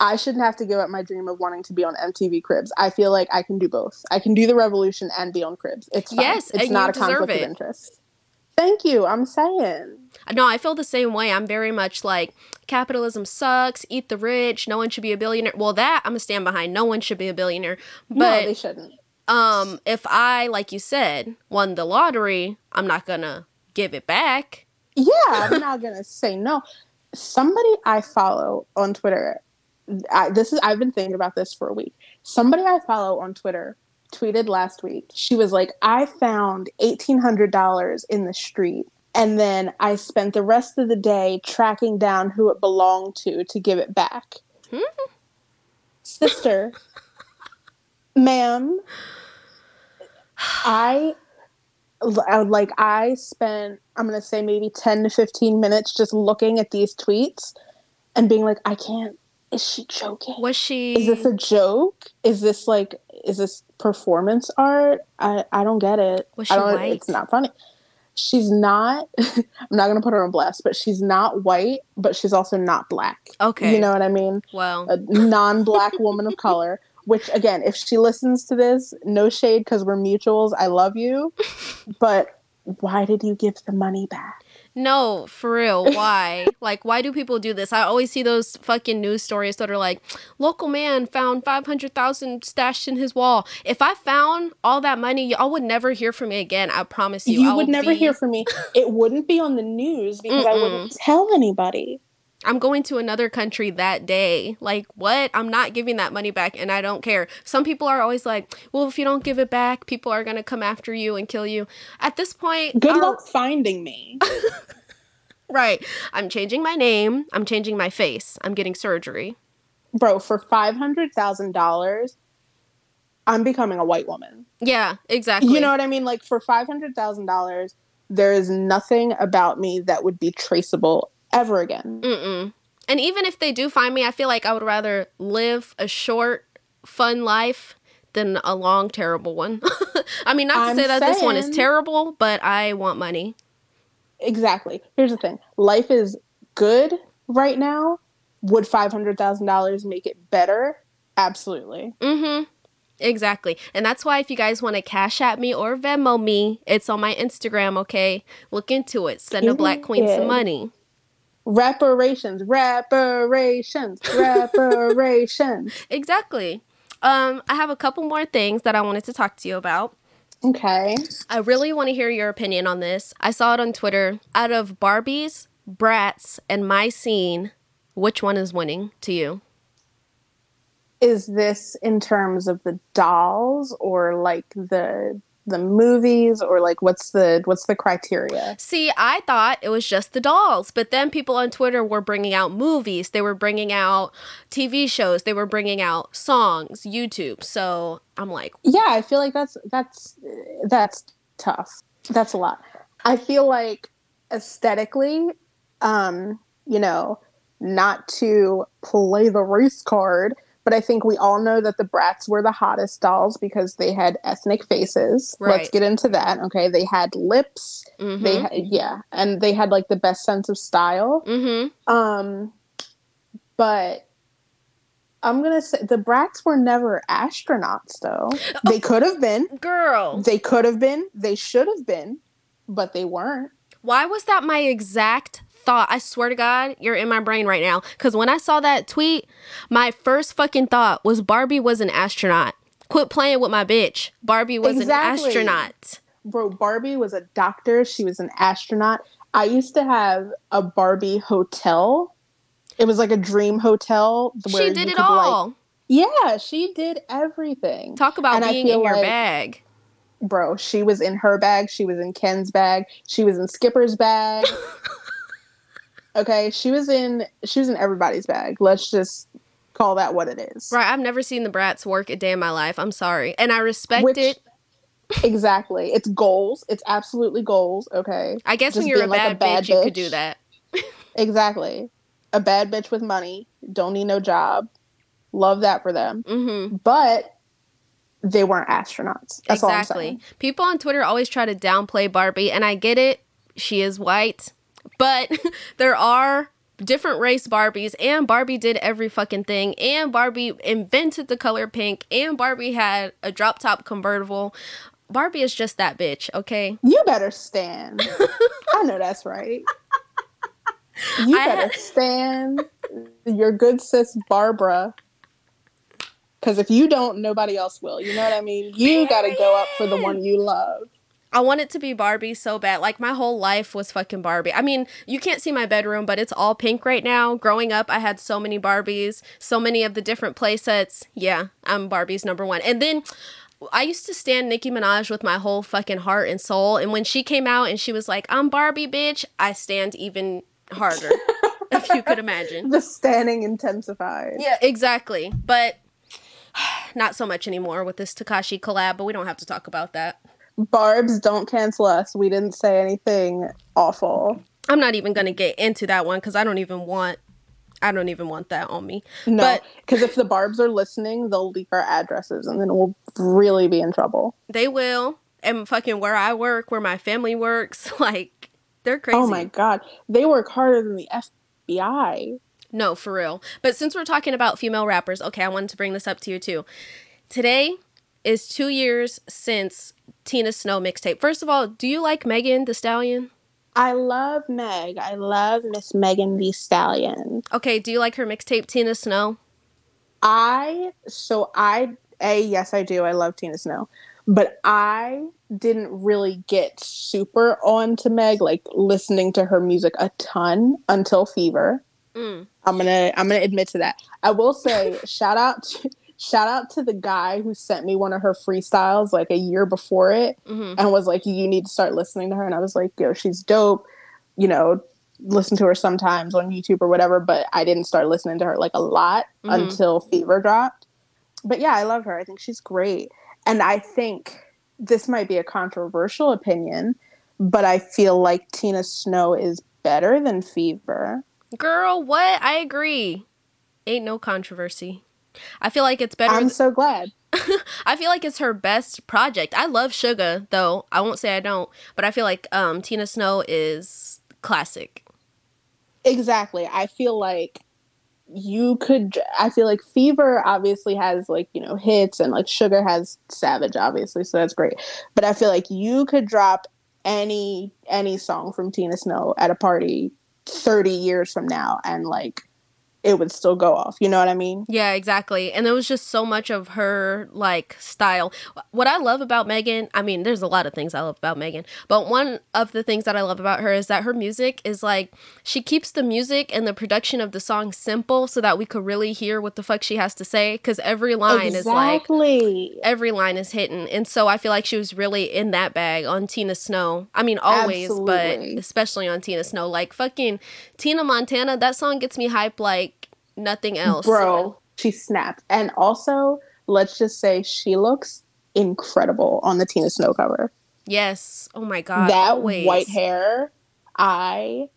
I shouldn't have to give up my dream of wanting to be on MTV Cribs. I feel like I can do both. I can do the revolution and be on Cribs. It's fine. Yes, it's not a conflict it. of interest. Thank you. I'm saying. Uh, no, I feel the same way. I'm very much like capitalism sucks, eat the rich, no one should be a billionaire. Well, that I'm gonna stand behind. No one should be a billionaire. no, But they shouldn't. Um if I, like you said, won the lottery, I'm not gonna give it back. Yeah, I'm not gonna say no. Somebody I follow on Twitter. I, this is I've been thinking about this for a week. Somebody I follow on Twitter tweeted last week. She was like, "I found eighteen hundred dollars in the street, and then I spent the rest of the day tracking down who it belonged to to give it back." Hmm? Sister, ma'am, I like I spent I'm gonna say maybe 10 to 15 minutes just looking at these tweets and being like, I can't. Is she joking? Was she Is this a joke? Is this like is this performance art? I I don't get it. Was I she white? It's not funny. She's not. I'm not gonna put her on blast, but she's not white, but she's also not black. Okay. You know what I mean? well a non-black woman of color which again if she listens to this no shade because we're mutuals i love you but why did you give the money back No, for real. Why? like, why do people do this? I always see those fucking news stories that are like, local man found 500,000 stashed in his wall. If I found all that money, y'all would never hear from me again. I promise you. you, I would never be- hear from me it wouldn't be on the news because i wouldn't tell anybody I'm going to another country that day. Like, what? I'm not giving that money back and I don't care. Some people are always like, well, if you don't give it back, people are going to come after you and kill you. At this point, good our- luck finding me Right. I'm changing my name. I'm changing my face. I'm getting surgery. bro for $500000 i'm becoming a white woman Yeah, exactly. you know what i mean like for $500000 there is nothing about me that would be traceable ever again Mm-mm. And even if they do find me, I feel like I would rather live a short, fun life than a long, terrible one. I mean, not to I'm say that this one is terrible, but I want money. Exactly. Here's the thing life is good right now. Would five hundred thousand dollars make it better? Absolutely. Mm-hmm. Exactly. And that's why if you guys want to cash at me or Venmo me, it's on my Instagram, okay? Look into it. Send a black queen some money. Reparations, reparations, reparations. exactly. Um, I have a couple more things that I wanted to talk to you about. Okay. I really want to hear your opinion on this. I saw it on Twitter. Out of Barbies, Bratz, and My Scene, which one is winning to you? is this in terms of the dolls or like the the movies or like what's the what's the criteria? See i thought it was just the dolls but then people on twitter were bringing out movies. They were bringing out tv shows. They were bringing out songs youtube. So i'm like yeah i feel like that's that's that's tough. That's a lot. I feel like aesthetically um you know not to play the race card but I think we all know that the Bratz were the hottest dolls because they had ethnic faces. Right. Let's get into that. Okay, they had lips. Mm-hmm. They had, yeah, and they had like the best sense of style. Mm-hmm. Um, but I'm gonna say the Bratz were never astronauts, though. Oh, they could have been. Girl. They could have been. They should have been, but they weren't. Why was that my exact thought, I swear to God, you're in my brain right now. Because when I saw that tweet, my first fucking thought was Barbie was an astronaut. Quit playing with my bitch. Barbie was exactly. an astronaut. Bro, Barbie was a doctor. She was an astronaut. I used to have a Barbie hotel. It was like a dream hotel. she did it all. Like, yeah, she did everything. Talk about and being in your like, bag. Bro, she was in her bag. She was in Ken's bag. She was in Skipper's bag. Okay, she was in she was in everybody's bag. Let's just call that what it is. Right. I've never seen the Bratz work a day in my life. I'm sorry, and I respect Which, it. exactly, it's goals. It's absolutely goals. Okay. I guess just when you're a bad, like a bad bitch, bitch, you could do that. exactly, a bad bitch with money. Don't need no job. Love that for them. Mm-hmm. But they weren't astronauts. That's all. exactly. People on Twitter always try to downplay Barbie, and I get it. She is white. But there are different race Barbies, and Barbie did every fucking thing, and Barbie invented the color pink, and Barbie had a drop top convertible. Barbie is just that bitch, okay? You better stand. I know that's right. You I better stand your good sis Barbara. Because if you don't, nobody else will. You know what I mean? You got to go up for the one you love. I want it to be Barbie so bad. Like my whole life was fucking Barbie. I mean, you can't see my bedroom, but it's all pink right now. Growing up, I had so many Barbies, so many of the different play sets. Yeah, I'm Barbie's number one. And then I used to stand Nicki Minaj with my whole fucking heart and soul. And when she came out and she was like, I'm Barbie, bitch, I stand even harder. if you could imagine. The standing intensified. Yeah, exactly. But not so much anymore with this Tekashi collab, but we don't have to talk about that. Barb's don't cancel us. We didn't say anything awful. I'm not even gonna get into that one because I don't even want I don't even want that on me. No, because if the Barbs are listening, they'll leak our addresses and then we'll really be in trouble. They will. And fucking where I work, where my family works, like they're oh crazy. Oh my god. They work harder than the FBI. No, for real. But since we're talking about female rappers, okay, I wanted to bring this up to you too. Today is two years since Tina Snow mixtape. First of all, do you like Megan Thee Stallion? I love Meg. I love Miss Megan Thee Stallion. Okay, do you like her mixtape Tina Snow? I so I a yes I do. I love Tina Snow. But I didn't really get super on to Meg like listening to her music a ton until Fever. Mm. I'm to I'm to admit to that. I will say shout out to shout out to the guy who sent me one of her freestyles like a year before it mm-hmm. and was like, You need to start listening to her. And I was like, Yo, she's dope. You know, listen to her sometimes on YouTube or whatever, but I didn't start listening to her like a lot mm-hmm. until Fever dropped. But yeah, I love her. I think she's great. And I think this might be a controversial opinion, but I feel like Tina Snow is better than Fever. Girl, what? I agree. Ain't no controversy. I feel like it's better. I'm so glad. I feel like it's her best project. I love Suga though. I won't say I don't, but I feel like um, Tina Snow is classic. Exactly. I feel like you could I feel like Fever obviously has like, you know, hits and like Suga has Savage obviously, so that's great. But I feel like you could drop any any song from Tina Snow at a party 30 years from now and like it would still go off. You know what I mean? Yeah, exactly. And there was just so much of her like style. What I love about Megan, I mean, there's a lot of things I love about Megan, but one of the things that I love about her is that her music is like she keeps the music and the production of the song simple so that we could really hear what the fuck she has to say cuz every line exactly. is like every line is hitting. And so I feel like she was really in that bag on Tina Snow. I mean, always, Absolutely. but especially on Tina Snow. Like fucking Tina Montana, that song gets me hype like nothing else. Bro, she snapped. And also, let's just say she looks incredible on the Tina Snow cover. Yes. Oh my god. That always. white hair, I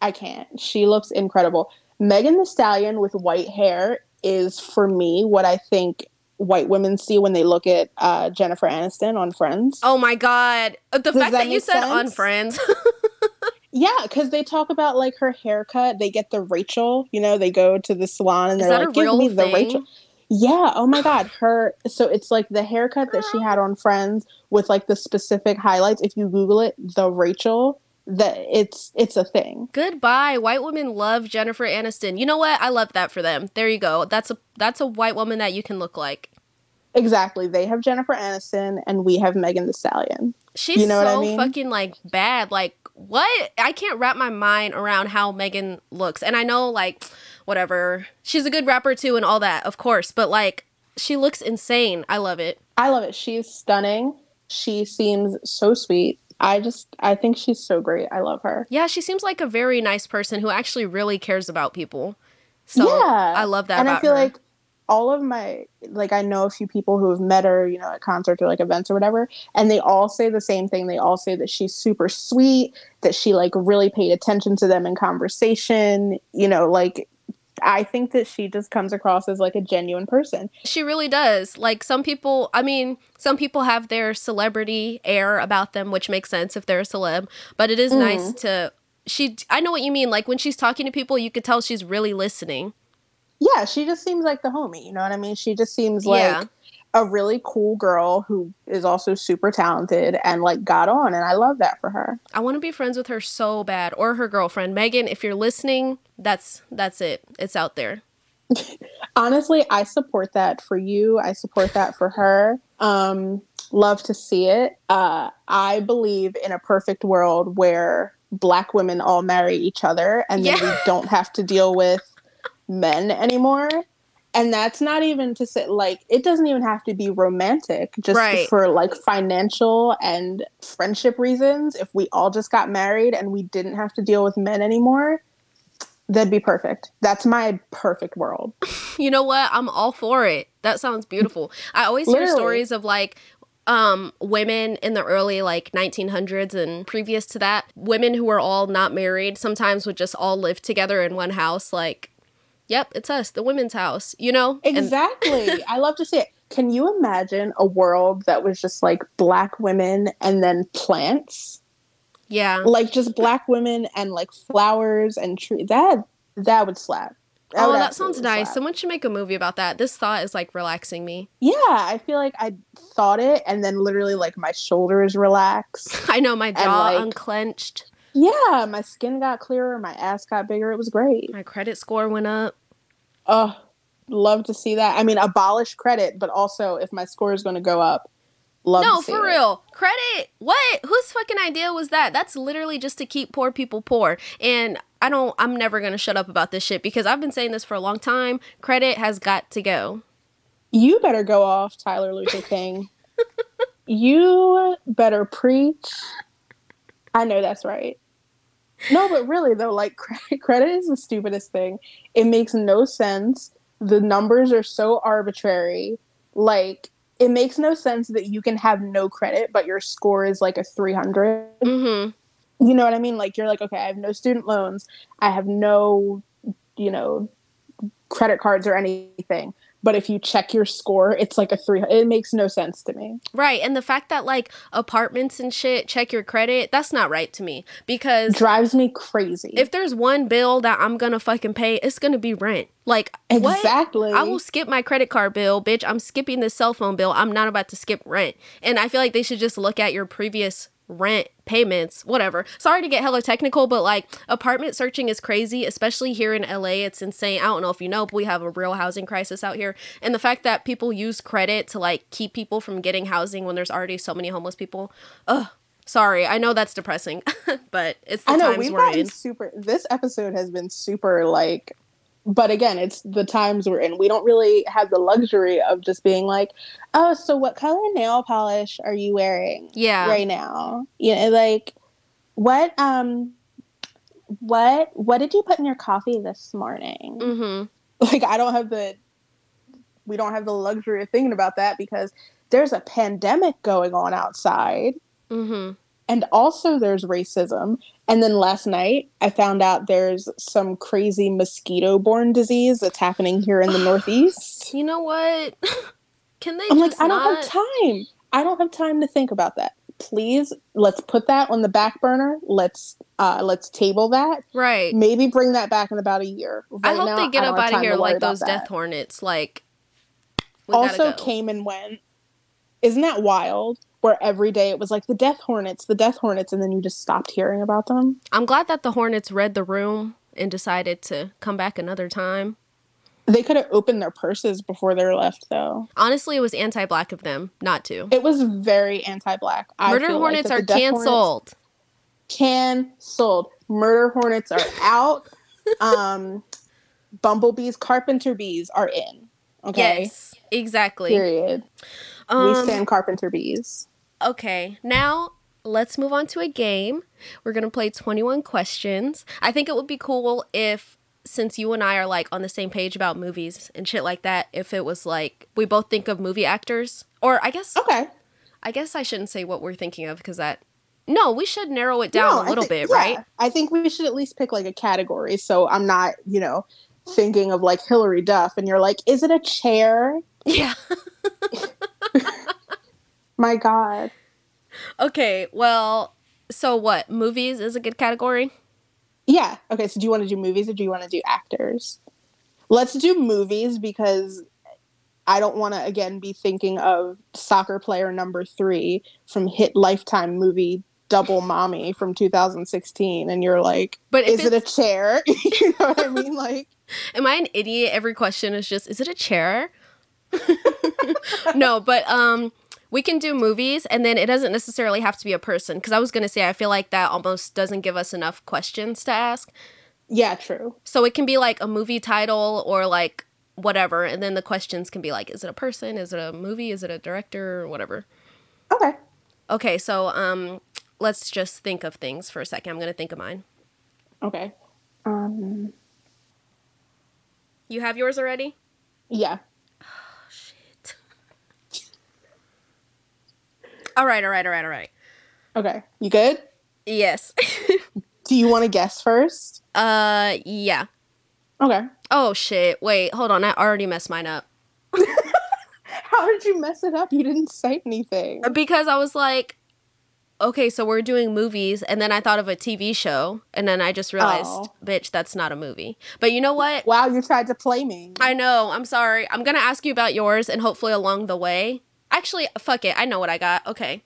I can't. She looks incredible. Megan Thee Stallion with white hair is for me what I think white women see when they look at uh, Jennifer Aniston on Friends. Oh my god. The Does fact that, that you said sense? on Friends. Yeah, because they talk about like her haircut. They get the Rachel, you know, they go to the salon and Is they're like, "Give me the Rachel." Yeah. Oh my God. Her. So it's like the haircut that she had on Friends with like the specific highlights. If you Google it, the Rachel, that it's it's a thing. Goodbye. White women love Jennifer Aniston. You know what? I love that for them. There you go. That's a that's a white woman that you can look like. Exactly. They have Jennifer Aniston and we have Megan Thee Stallion. She's you know so I mean? fucking like bad. Like what? I can't wrap my mind around how Megan looks. And I know, like, whatever. She's a good rapper too and all that, of course. But, like, she looks insane. I love it. I love it. She's stunning. She seems so sweet. I just, I think she's so great. I love her. Yeah, she seems like a very nice person who actually really cares about people. So yeah. I love that. And I feel her. like all of my like I know a few people who have met her, you know, at concerts or like events or whatever, and they all say the same thing. They all say that she's super sweet, that she like really paid attention to them in conversation, you know, like I think that she just comes across as like a genuine person. She really does. Like some people, I mean, some people have their celebrity air about them, which makes sense if they're a celeb, but it is mm. nice to she I know what you mean. Like when she's talking to people, you could tell she's really listening yeah, she just seems like the homie. You know what I mean? She just seems like yeah. a really cool girl who is also super talented and like got on. And I love that for her. I want to be friends with her so bad or her girlfriend. Megan, if you're listening, that's that's it. It's out there. Honestly, I support that for you. I support that for her. Um, love to see it. Uh, I believe in a perfect world where black women all marry each other and then yeah. we don't have to deal with men anymore. And that's not even to say like it doesn't even have to be romantic, just right. for like financial and friendship reasons. If we all just got married and we didn't have to deal with men anymore, that'd be perfect. That's my perfect world. you know what? I'm all for it. That sounds beautiful. I always Literally. hear stories of like um, women in the early like 1900s and previous to that, women who were all not married sometimes would just all live together in one house, like yep, it's us, the women's house, you know? Exactly. And- I love to see it. Can you imagine a world that was just like black women and then plants? Yeah. Like just black women and like flowers and trees. That that would slap. That oh, that sounds nice. Slap. Someone should make a movie about that. This thought is like relaxing me. Yeah, I feel like I thought it and then literally like my shoulders relaxed. I know my jaw like, unclenched. Yeah, my skin got clearer, my ass got bigger. It was great. My credit score went up. Oh, love to see that. I mean, abolish credit, but also if my score is going to go up, love. No, for it. real, credit. What? Whose fucking idea was that? That's literally just to keep poor people poor. And I don't. I'm never going to shut up about this shit because I've been saying this for a long time. Credit has got to go. You better go off, Tyler Luther King. you better preach. I know that's right. No, but really though, like credit is the stupidest thing. It makes no sense. The numbers are so arbitrary. Like it makes no sense that you can have no credit, but your score is like a 300. Mm-hmm. You know what I mean? Like you're like, okay, I have no student loans. I have no, you know, credit cards or anything. But if you check your score, it's like a three. It makes no sense to me. Right. And the fact that like apartments and shit check your credit, that's not right to me because drives me crazy. if there's one bill that I'm gonna fucking pay, it's gonna be rent. Like what? exactly, I will skip my credit card bill, bitch. I'm skipping the cell phone bill. I'm not about to skip rent. And I feel like they should just look at your previous rent payments, whatever. Sorry to get hella technical, but like apartment searching is crazy, especially here in LA. It's insane. I don't know if you know, but we have a real housing crisis out here. And the fact that people use credit to like keep people from getting housing when there's already so many homeless people. Ugh. Sorry, I know that's depressing, but it's the I know times we've we're gotten in. super. This episode has been super like, but again, it's the times we're in. We don't really have the luxury of just being like, oh, so what color nail polish are you wearing Yeah. right now? You know, like what um, what what did you put in your coffee this morning? Mm-hmm. Like I don't have the, we don't have the luxury of thinking about that because there's a pandemic going on outside Mm-hmm. And also there's racism and then last night i found out there's some crazy mosquito borne disease that's happening here in the northeast You know what? Can they i'm like i don't have time i don't have time to think about that please let's put that on the back burner let's uh let's table that Right. maybe bring that back in about a year I hope now, they get up out of here like those that. death hornets. Like, also go. came and went isn't that wild where every day it was like the death hornets the death hornets and then you just stopped hearing about them I'm glad that the hornets read the room and decided to come back another time. They could have opened their purses before they left, though. Honestly, it was anti-black of them not to. It was very anti-black. Murder feel like hornets are Hornets- canceled. Canceled. Murder hornets are out. um, bumblebees, carpenter bees are in. Okay. Yes, exactly. Period. we Um, stand carpenter bees. Okay, now let's move on to a game. We're gonna play 21 questions. I think it would be cool if, since you and I are like on the same page about movies and shit like that, if it was like we both think of movie actors, or I guess Okay. I guess I shouldn't say what we're thinking of because that. No, we should narrow it down No, a little thi- bit, yeah, right? I think we should at least pick like a category. So I'm not, you know, thinking of like Hilary Duff, and you're like, is it a chair? Yeah. My God. okay. Well, so what? Movies is a good category. Yeah. Okay. So do you want to do movies or do you want to do actors? Let's do movies because I don't want to again be thinking of soccer player number three from hit Lifetime movie Double Mommy from 2016, and you're like, But is it a chair? you know what I mean? Like, Am I an idiot? Every question is just, is it a chair? no, but um we can do movies and then it doesn't necessarily have to be a person because I was going to say I feel like that almost doesn't give us enough questions to ask. yeah, true. So it can be like a movie title or like whatever and then the questions can be like is it a person? Is it a movie? Is it a director or whatever? Okay. Okay, so um let's just think of things for a second. I'm going to think of mine. Okay. Um. You have yours already? Yeah. All right, all right, all right, all right. Okay. You good? Yes. Do you want to guess first? uh yeah. Okay. Oh shit. Wait, hold on. I already messed mine up. How did you mess it up? You didn't say anything. Because I was like, okay, so we're doing movies, and then I thought of a TV show, and then I just realized, Oh. bitch, that's not a movie. But you know what? Wow, you tried to play me. I know. I'm sorry. I'm gonna ask you about yours, and hopefully along the way. Actually, fuck it. I know what I got. Okay.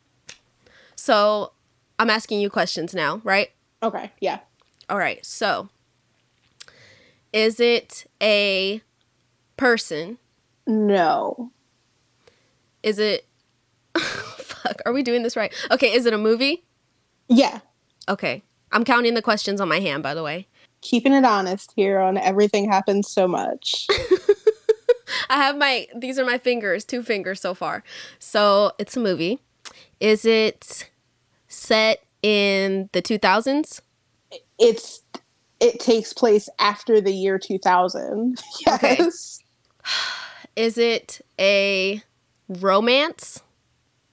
So I'm asking you questions now, right? Okay. Yeah. All right. So is it a person? No. Is it. fuck. Are we doing this right? Okay. Is it a movie? Yeah. Okay. I'm counting the questions on my hand, by the way. Keeping it honest here on everything happens so much. I have my, these are my fingers, two fingers so far. So it's a movie. Is it set in the 2000s? it's it takes place after the year 2000. Okay. Yes. Is it a romance?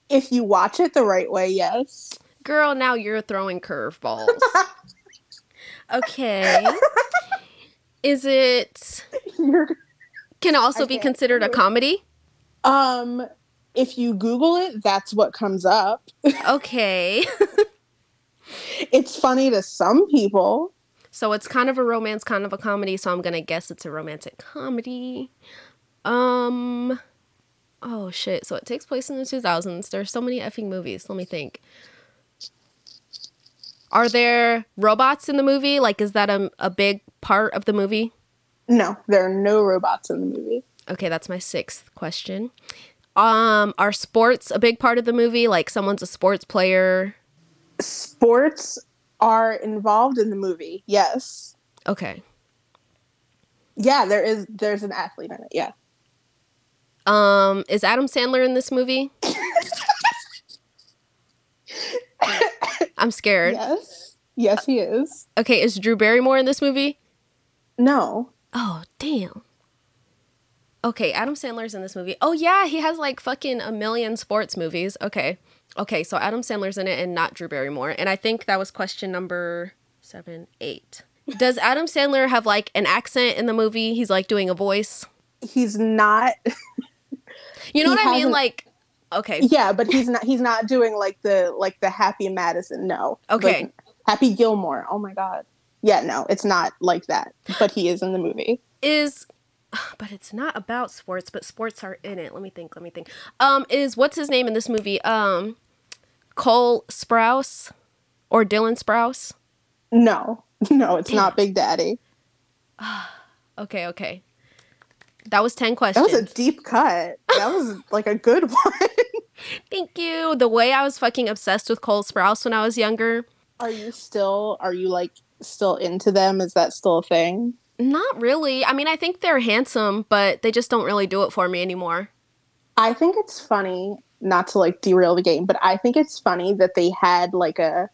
If you watch it the right way, yes. Girl, now you're throwing curveballs. okay. Is it You're Can also I be considered a comedy? Um, if you Google it, that's what comes up. Okay. It's funny to some people. so it's kind of a romance, kind of a comedy, so I'm going to guess it's a romantic comedy. Um Oh shit. So it takes place in the 2000s. There's so many effing movies. Let me think. Are there robots in the movie? Like is that a, a big part of the movie? No, there are no robots in the movie. Okay, that's my sixth question. Um, are sports a big part of the movie? Like someone's a sports player? Sports are involved in the movie. Yes. Okay. Yeah, there is there's an athlete in it. Yeah. Um, is Adam Sandler in this movie? I'm scared. Yes. Yes, he is. Okay, is Drew Barrymore in this movie? No. Oh, damn. Okay, Adam Sandler's in this movie. Oh yeah, he has like fucking a million sports movies. Okay. Okay, so Adam Sandler's in it and not Drew Barrymore. And I think that was question number seven, eight. Does Adam Sandler have like an accent in the movie? He's like doing a voice. He's not You know He what I mean? Like, okay. Yeah, but he's not he's not doing like the like the Happy Madison. No. Okay. Like, Happy Gilmore. Oh my god. Yeah, no, it's not like that. But he is in the movie. Is but it's not about sports, but sports are in it. Let me think, let me think. Um, is what's his name in this movie? Um Cole Sprouse or Dylan Sprouse? No. No, it's not Big Daddy. Okay, okay. That was 10 questions. That was a deep cut. That was like a good one. Thank you. The way I was fucking obsessed with Cole Sprouse when I was younger. are you still are you like still into them? Is that still a thing? Not really. I mean, I think they're handsome, but they just don't really do it for me anymore. I think it's funny, not to like derail the game, but I think it's funny that they had like a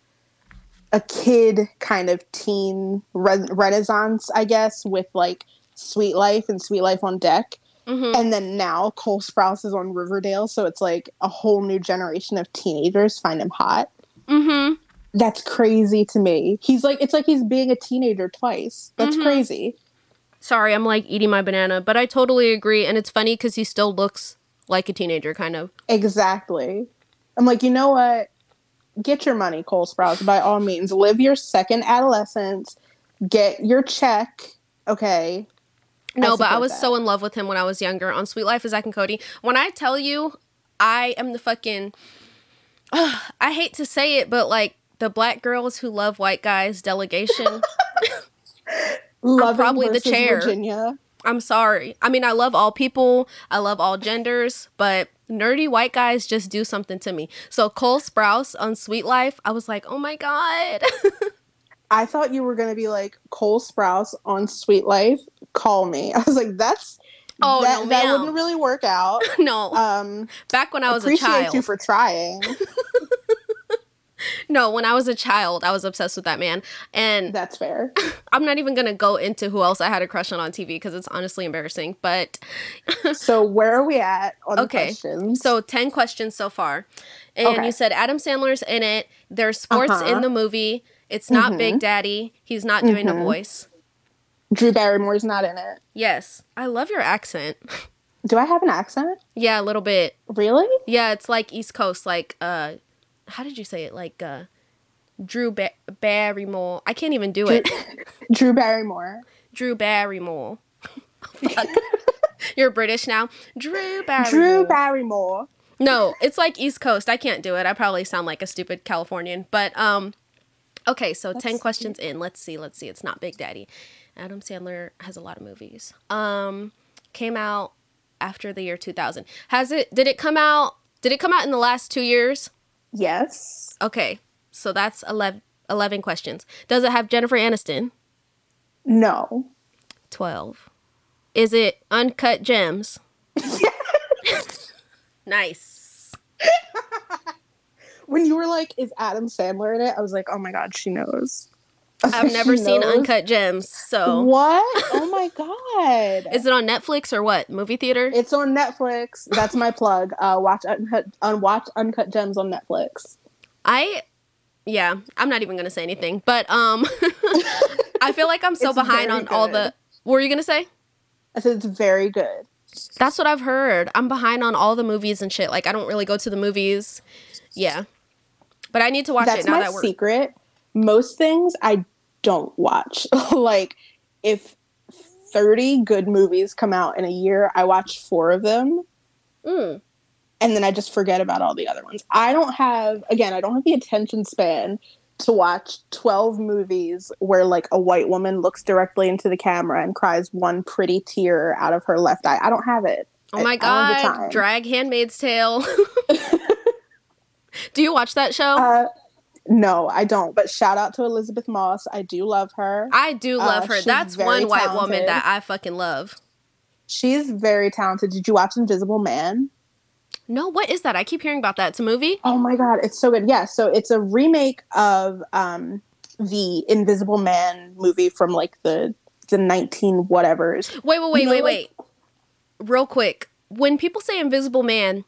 a kid kind of teen re- renaissance, I guess, with like Suite Life and Suite Life on Deck. hmm And then now Cole Sprouse is on Riverdale, so it's like a whole new generation of teenagers find him hot. hmm That's crazy to me. He's like it's like he's being a teenager twice. That's Mhm. crazy. Sorry, I'm like eating my banana, but I totally agree. And it's funny because he still looks like a teenager, kind of. Exactly. I'm like, you know what? Get your money, Cole Sprouse, by all means. Live your second adolescence. Get your check. Okay. No, but I was that. so in love with him when I was younger on Suite Life of Zack and Cody. When I tell you, I am the fucking. I hate to say it, but like the black girls who love white guys delegation. Probably the chair. Virginia. I'm sorry. I mean, I love all people, I love all genders, but nerdy white guys just do something to me. So Cole Sprouse on Suite Life, I was like, oh my god. I thought you were gonna be like Cole Sprouse on Suite Life. Call me. I was like, that's Oh, that, no, that wouldn't really work out. no, Um, back when I was a appreciate child. you for trying. No, when I was a child, I was obsessed with that man. And That's fair. I'm not even gonna go into who else I had a crush on on TV because it's honestly embarrassing. But so where are we at on Okay. the questions? so ten questions so far, and Okay. you said Adam Sandler's in it. There's sports Uh-huh. in the movie. It's not Mhm. Big Daddy. He's not doing a Mhm. voice. Drew Barrymore's not in it. Yes, I love your accent. Do I have an accent? yeah, a little bit. Really? Yeah, it's like East Coast. Like, uh, how did you say it? Like, uh, Drew ba- Barrymore. I can't even do Drew, it. Drew Barrymore. Drew Barrymore. You're British now. Drew Barrymore. Drew Barrymore. No, it's like East Coast. I can't do it. I probably sound like a stupid Californian. But um okay, so 10 That's- questions in. Let's see. Let's see. It's not Big Daddy. Adam Sandler has a lot of movies. Um came out after the year 2000. Has it did it come out did it come out in the last 2 years? Yes. Okay. So that's 11 11 questions. Does it have Jennifer Aniston? No. 12. Is it Uncut Gems? nice. When you were like, "Is Adam Sandler in it?" I was like, "Oh my god, she knows." I've never seen? Uncut Gems, so What? Oh my god! Is it on Netflix or what? Movie theater? It's on Netflix. That's my plug. Uh, watch Uncut, un- watch Uncut Gems on Netflix. I yeah, I'm not even gonna say anything. But um I feel like I'm so It's behind on all the what were you gonna say? I said it's very good. That's what I've heard. I'm behind on all the movies and shit. Like I don't really go to the movies. Yeah. But I need to watch That's it now my that we're secret. Most things I don't watch. like if 30 good movies come out in a year, I watch 4 of them Mm. and then I just forget about all the other ones. I don't have again, I don't have the attention span to watch 12 movies where like a white woman looks directly into the camera and cries one pretty tear out of her left eye. I don't have it. Oh my I don't have the god, drag Handmaid's Tale. Do you watch that show? Uh, no, I don't. But shout out to Elisabeth Moss. I do love her. I do love uh, her. That's one white woman that I fucking love. She's very talented. Did you watch Invisible Man? No, what is that? I keep hearing about that. It's a movie? Oh my god, it's so good. Yeah, so it's a remake of um the Invisible Man movie from like the the 19 whatevers. Wait, wait, wait, know, wait, like- wait. Real quick. When people say Invisible Man,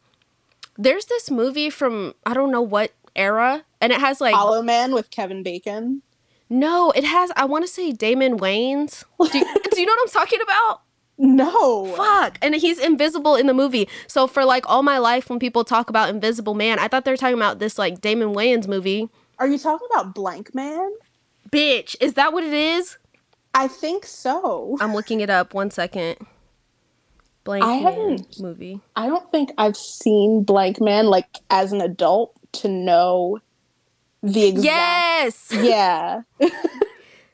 there's this movie from I don't know what era, and it has like Hollow Man with Kevin Bacon. no, it has I want to say Damon Wayans. Do you, do you know what I'm talking about? No. Fuck. And he's invisible in the movie. So for like all my life when people talk about Invisible Man, I thought they were talking about this like Damon Wayans movie. Are you talking about Blankman? Bitch, is that what it is? I think so. I'm looking it up. One second. Blank I Man haven't- movie. I don't think I've seen Blankman like as an adult to know the exact Yes. Yeah.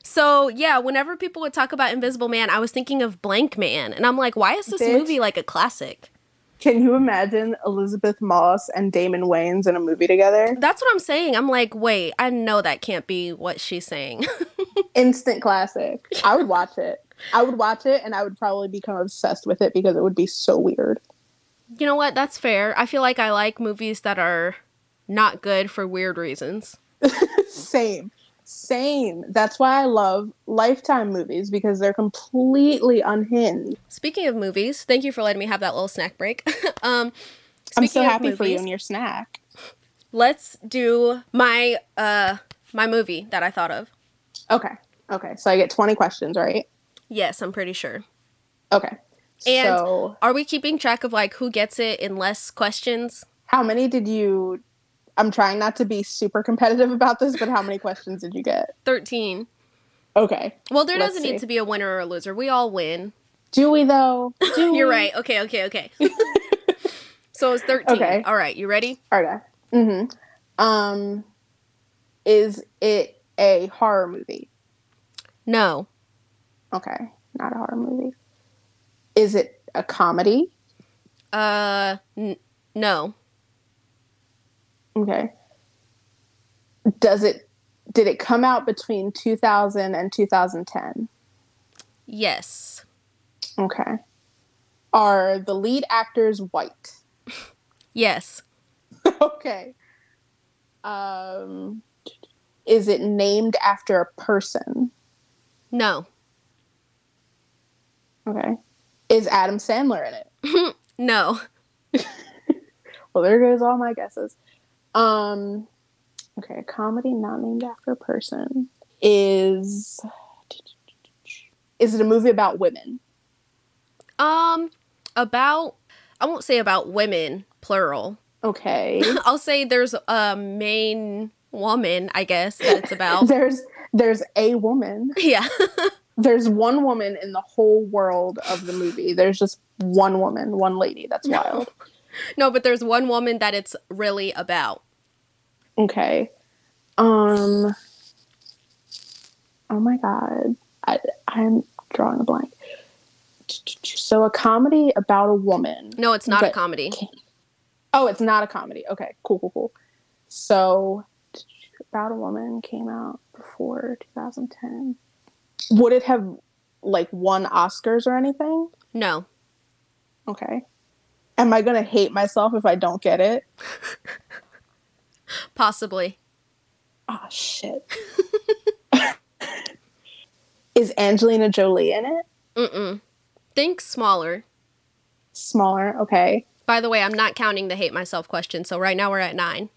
So yeah, whenever people would talk about Invisible Man, I was thinking of Blankman, and I'm like, why is this Bitch. movie like a classic? Can you imagine Elisabeth Moss and Damon Wayans in a movie together? That's what I'm saying. I'm like, wait, I know that can't be what she's saying. Instant classic. I would watch it. I would watch it and I would probably become obsessed with it because it would be so weird. you know what? That's fair. I feel like I like movies that are not good for weird reasons. Same. Same. That's why I love Lifetime movies because they're completely unhinged. Speaking of movies, thank you for letting me have that little snack break. um, I'm so happy for you and your snack. Let's do my uh my movie that I thought of. Okay. Okay. So I get 20 questions, right? Yes, I'm pretty sure. Okay. And so are we keeping track of like who gets it in less questions? how many did you I'm trying not to be super competitive about this, but how many questions did you get? 13. Okay. Well, there Let's doesn't see. need to be a winner or a loser. We all win. Do we though? Do You're we? right. Okay, okay, okay. so it's 13. Okay. All right, you ready? Okay. Mm-hmm. Um, is it a horror movie? No. Okay, not a horror movie. Is it a comedy? Uh n- no. Okay. Does it? Did it come out between 2000 and 2010? Yes. Okay. Are the lead actors white? Yes. okay. Um, is it named after a person? No. Okay. Is Adam Sandler in it? No. Well, there goes all my guesses. Um, okay, a comedy not named after a person is is it a movie about women? Um about I won't say about women plural. Okay, I'll say there's a main woman, I guess, that it's about. there's there's a woman. yeah. There's one woman in the whole world of the movie. There's just one woman, one lady. That's wild. no, but there's one woman that it's really about. Okay. Um. Oh my god, I I'm drawing a blank. So a comedy about a woman. No, it's not a comedy. Oh, it's not a comedy. Okay, cool, cool, cool. So about a woman came out before 2010. Would it have like won Oscars or anything? No. Okay. Am I gonna hate myself if I don't get it? Possibly. Oh shit. Is Angelina Jolie in it? Mm-mm. Think smaller. Smaller. Okay. By the way, I'm not counting the hate myself question, so right now we're at nine.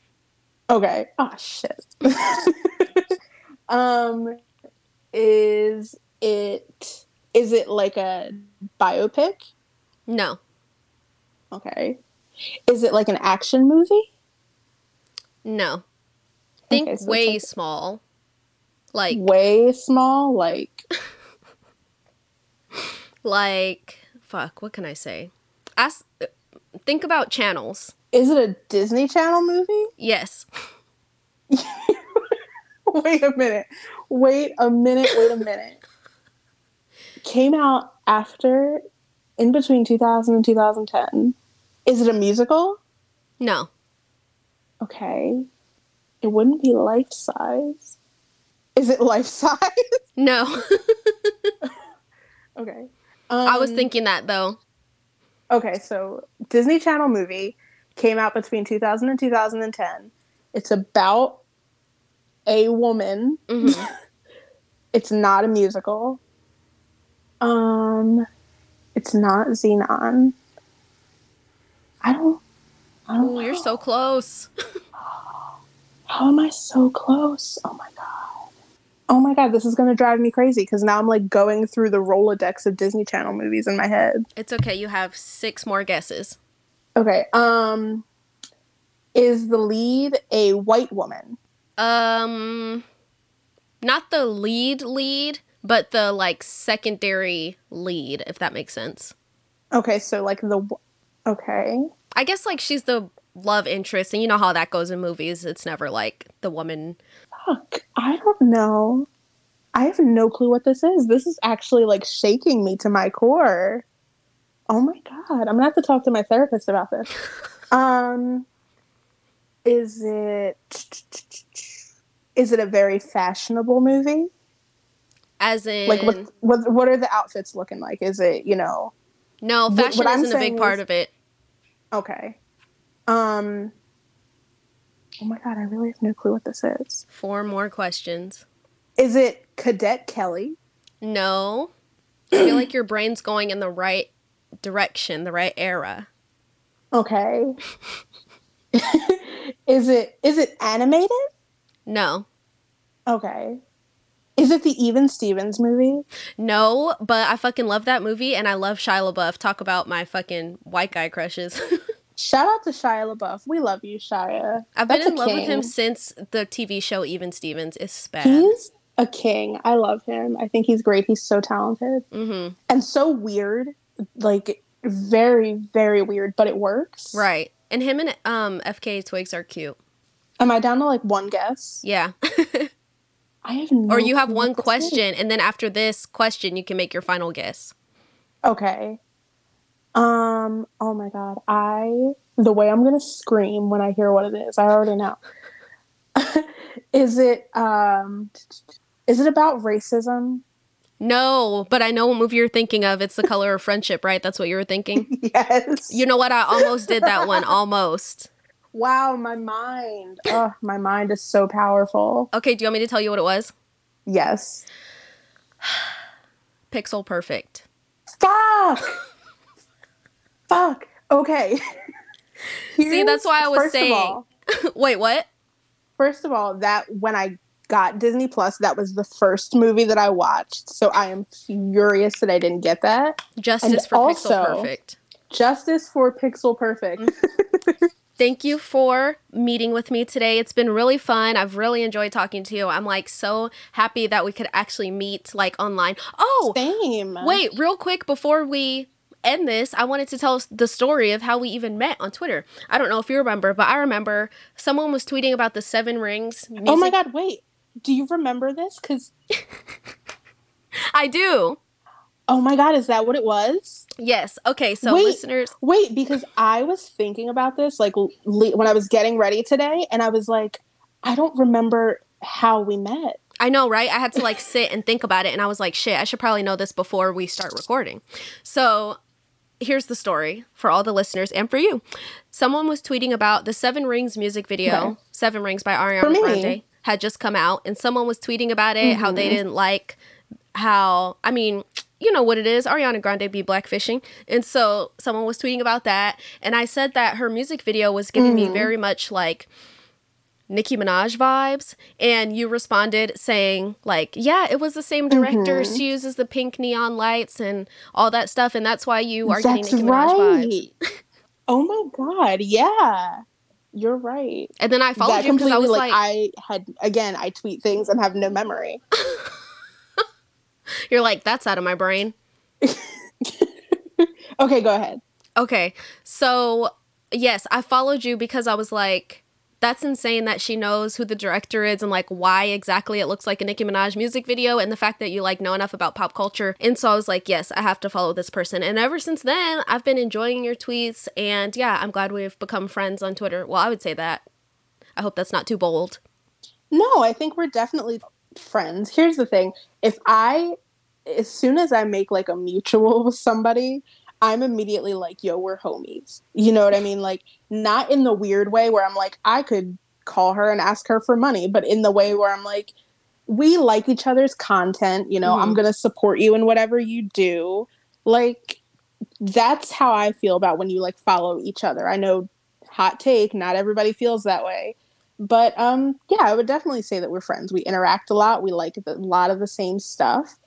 Okay. Oh shit. um, is it Is it like a biopic? No. Okay. Is it like an action movie? No. Think Okay, so way like- small. Like Way small, like like fuck, what can I say? Ask think about channels. is it a Disney Channel movie? Yes. Wait a minute. Wait a minute. Wait a minute. Came out after, in between 2000 and 2010. Is it a musical? No. Okay. It wouldn't be life size. Is it life size? No. okay. I was Um, thinking that though. Okay, so Disney Channel movie came out between 2000 and 2010. It's about a woman. Mhm. It's not a musical. Um, it's not Zenon. I don't. Don't. You're so close. How am I so close? Oh my god. Oh my god, this is gonna drive me crazy because now I'm like going through the Rolodex of Disney Channel movies in my head. It's okay. You have six more guesses. Okay. Um, is the lead a white woman? Um, not the lead lead, but the like secondary lead, if that makes sense. Okay, so like the. Okay. I guess like she's the love interest, and you know how that goes in movies. It's never like the woman. Fuck. I don't know. I have no clue what this is. This is actually like shaking me to my core. Oh my god. I'm gonna have to talk to my therapist about this. Um is it is it a very fashionable movie? As in, Like what what what are the outfits looking like? Is it, you know, no, fashion isn't a big part is- of it. Okay. Um Oh my god, I really have no clue what this is. Four more questions. Is it Cadet Kelly? No, I feel like your brain's going in the right direction, the right era. Okay. is it is it animated? No, Okay. Is it the Even Stevens movie? no, but I fucking love that movie, and I love Shia LaBeouf. Talk about my fucking white guy crushes. Shout out to Shia LaBeouf. We love you, Shia. I've That's been in love with him since the TV show Even Stevens. It's bad. He's a king. I love him. I think he's great. He's so talented mm-hmm. and so weird. Like very, very weird, but it works. Right, and him and um FKA Twigs are cute. Am I down to like one guess? Yeah. I have no or you have one what is. question, and then after this question, you can make your final guess. Okay. Um, oh my god. I the way I'm gonna scream when I hear what it is, I already know. is it um is it about racism? No, but I know what movie you're thinking of. It's The Color of Friendship, right? That's what you were thinking. Yes. You know what? I almost did that one. Almost. Wow, my mind. Oh, my mind is so powerful. Okay, do you want me to tell you what it was? Yes. Pixel Perfect. Fuck. Fuck. Okay. See, that's why I was saying- all- Wait, what? First of all, that when I got Disney Plus, that was the first movie that I watched. So I am furious that I didn't get that. Justice for also- Pixel Perfect. Justice for Pixel Perfect. Mm-hmm. Thank you for meeting with me today. It's been really fun. I've really enjoyed talking to you. I'm like so happy that we could actually meet like online. Oh, Same. Wait, real quick before we end this, I wanted to tell the story of how we even met on Twitter. I don't know if you remember, but I remember someone was tweeting about the Seven Rings. Music. Oh my god, wait. Do you remember this? Because, I do. Oh my god, is that what it was? Yes. Okay. So Wait. listeners, Wait, because I was thinking about this like l- when I was getting ready today, and I was like, I don't remember how we met. I know, right? I had to like sit and think about it, and I was like, shit, I should probably know this before we start recording. So here's the story for all the listeners and for you. Someone was tweeting about the Seven Rings music video, Okay. Seven Rings by Ariana. Grande, had just come out, and someone was tweeting about it, how they Mhm. didn't like how, I mean, you know what it is, Ariana Grande be blackfishing. And so someone was tweeting about that, and I said that her music video was giving me Mhm. very much like Nicki Minaj vibes. And you responded saying, like, yeah, it was the same director. Mhm. She uses the pink neon lights and all that stuff. And that's why you are That's getting Nicki Minaj vibes. oh my god, yeah. You're right. And then I followed that you because I was like, like, I had again, I tweet things and have no memory. you're like, that's out of my brain. okay, go ahead. Okay. So, yes, I followed you because I was like, that's insane that she knows who the director is and like why exactly it looks like a Nicki Minaj music video and the fact that you like know enough about pop culture. And so I was like, yes, I have to follow this person. And ever since then, I've been enjoying your tweets and yeah, I'm glad we've become friends on Twitter. Well, I would say that. I hope that's not too bold. No, I think we're definitely friends. Here's the thing. If I as soon as I make like a mutual with somebody, I'm immediately like, yo, we're homies. You know what I mean? Like, not in the weird way where I'm like, I could call her and ask her for money, but in the way where I'm like, we like each other's content. You know, I'm Mhm. going to support you in whatever you do. Like, that's how I feel about when you like follow each other. I know, hot take, not everybody feels that way. But um, yeah, I would definitely say that we're friends. We interact a lot. We like a lot of the same stuff.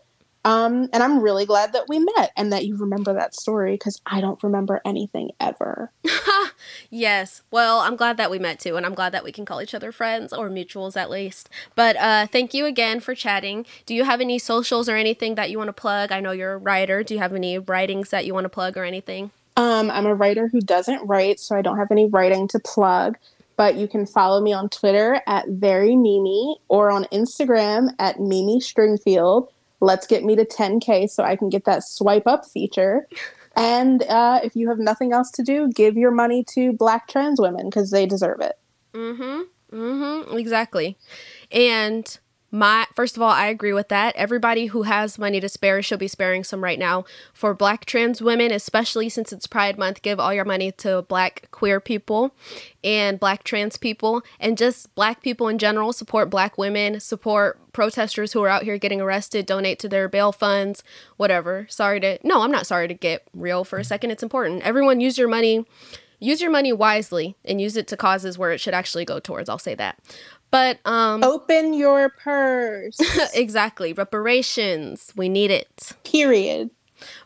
Um, and I'm really glad that we met and that you remember that story because I don't remember anything ever. yes. Well, I'm glad that we met too, and I'm glad that we can call each other friends or mutuals at least. But uh, thank you again for chatting. Do you have any socials or anything that you want to plug? I know you're a writer. Do you have any writings that you want to plug or anything? Um, I'm a writer who doesn't write, so I don't have any writing to plug. But you can follow me on Twitter at very Mimi or on Instagram at Mimi Stringfield. Let's get me to 10K so I can get that swipe up feature. And uh, if you have nothing else to do, give your money to black trans women because they deserve it. Mm-hmm. Mm-hmm. Exactly. And my first of all, I agree with that. Everybody who has money to spare should be sparing some right now. For black trans women, especially since it's Pride Month, give all your money to black queer people and black trans people and just black people in general. Support black women, support protesters who are out here getting arrested, donate to their bail funds, whatever. Sorry to no, I'm not sorry to get real for a second. It's important. Everyone use your money use your money wisely and use it to causes where it should actually go towards. I'll say that. But um Open your purse. exactly, reparations. We need it. Period.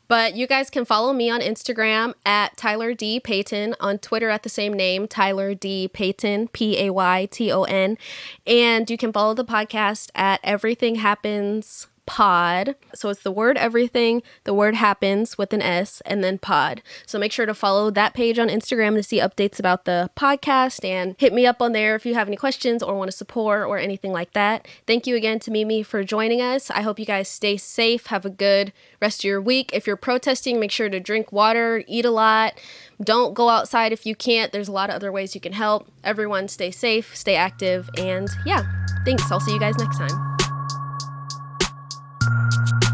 But you guys can follow me on Instagram at Tyler D. Payton, on Twitter at the same name, Tyler D. Payton, P A Y T O N. And you can follow the podcast at Everything Happens Pod. So it's the word everything, the word happens with an S, and then pod. So make sure to follow that page on Instagram to see updates about the podcast and hit me up on there if you have any questions or want to support or anything like that. Thank you again to Mimi for joining us. I hope you guys stay safe. Have a good rest of your week. If you're protesting, make sure to drink water, eat a lot. Don't go outside if you can't. There's a lot of other ways you can help. Everyone stay safe, stay active, and yeah, thanks. I'll see you guys next time. Thank you.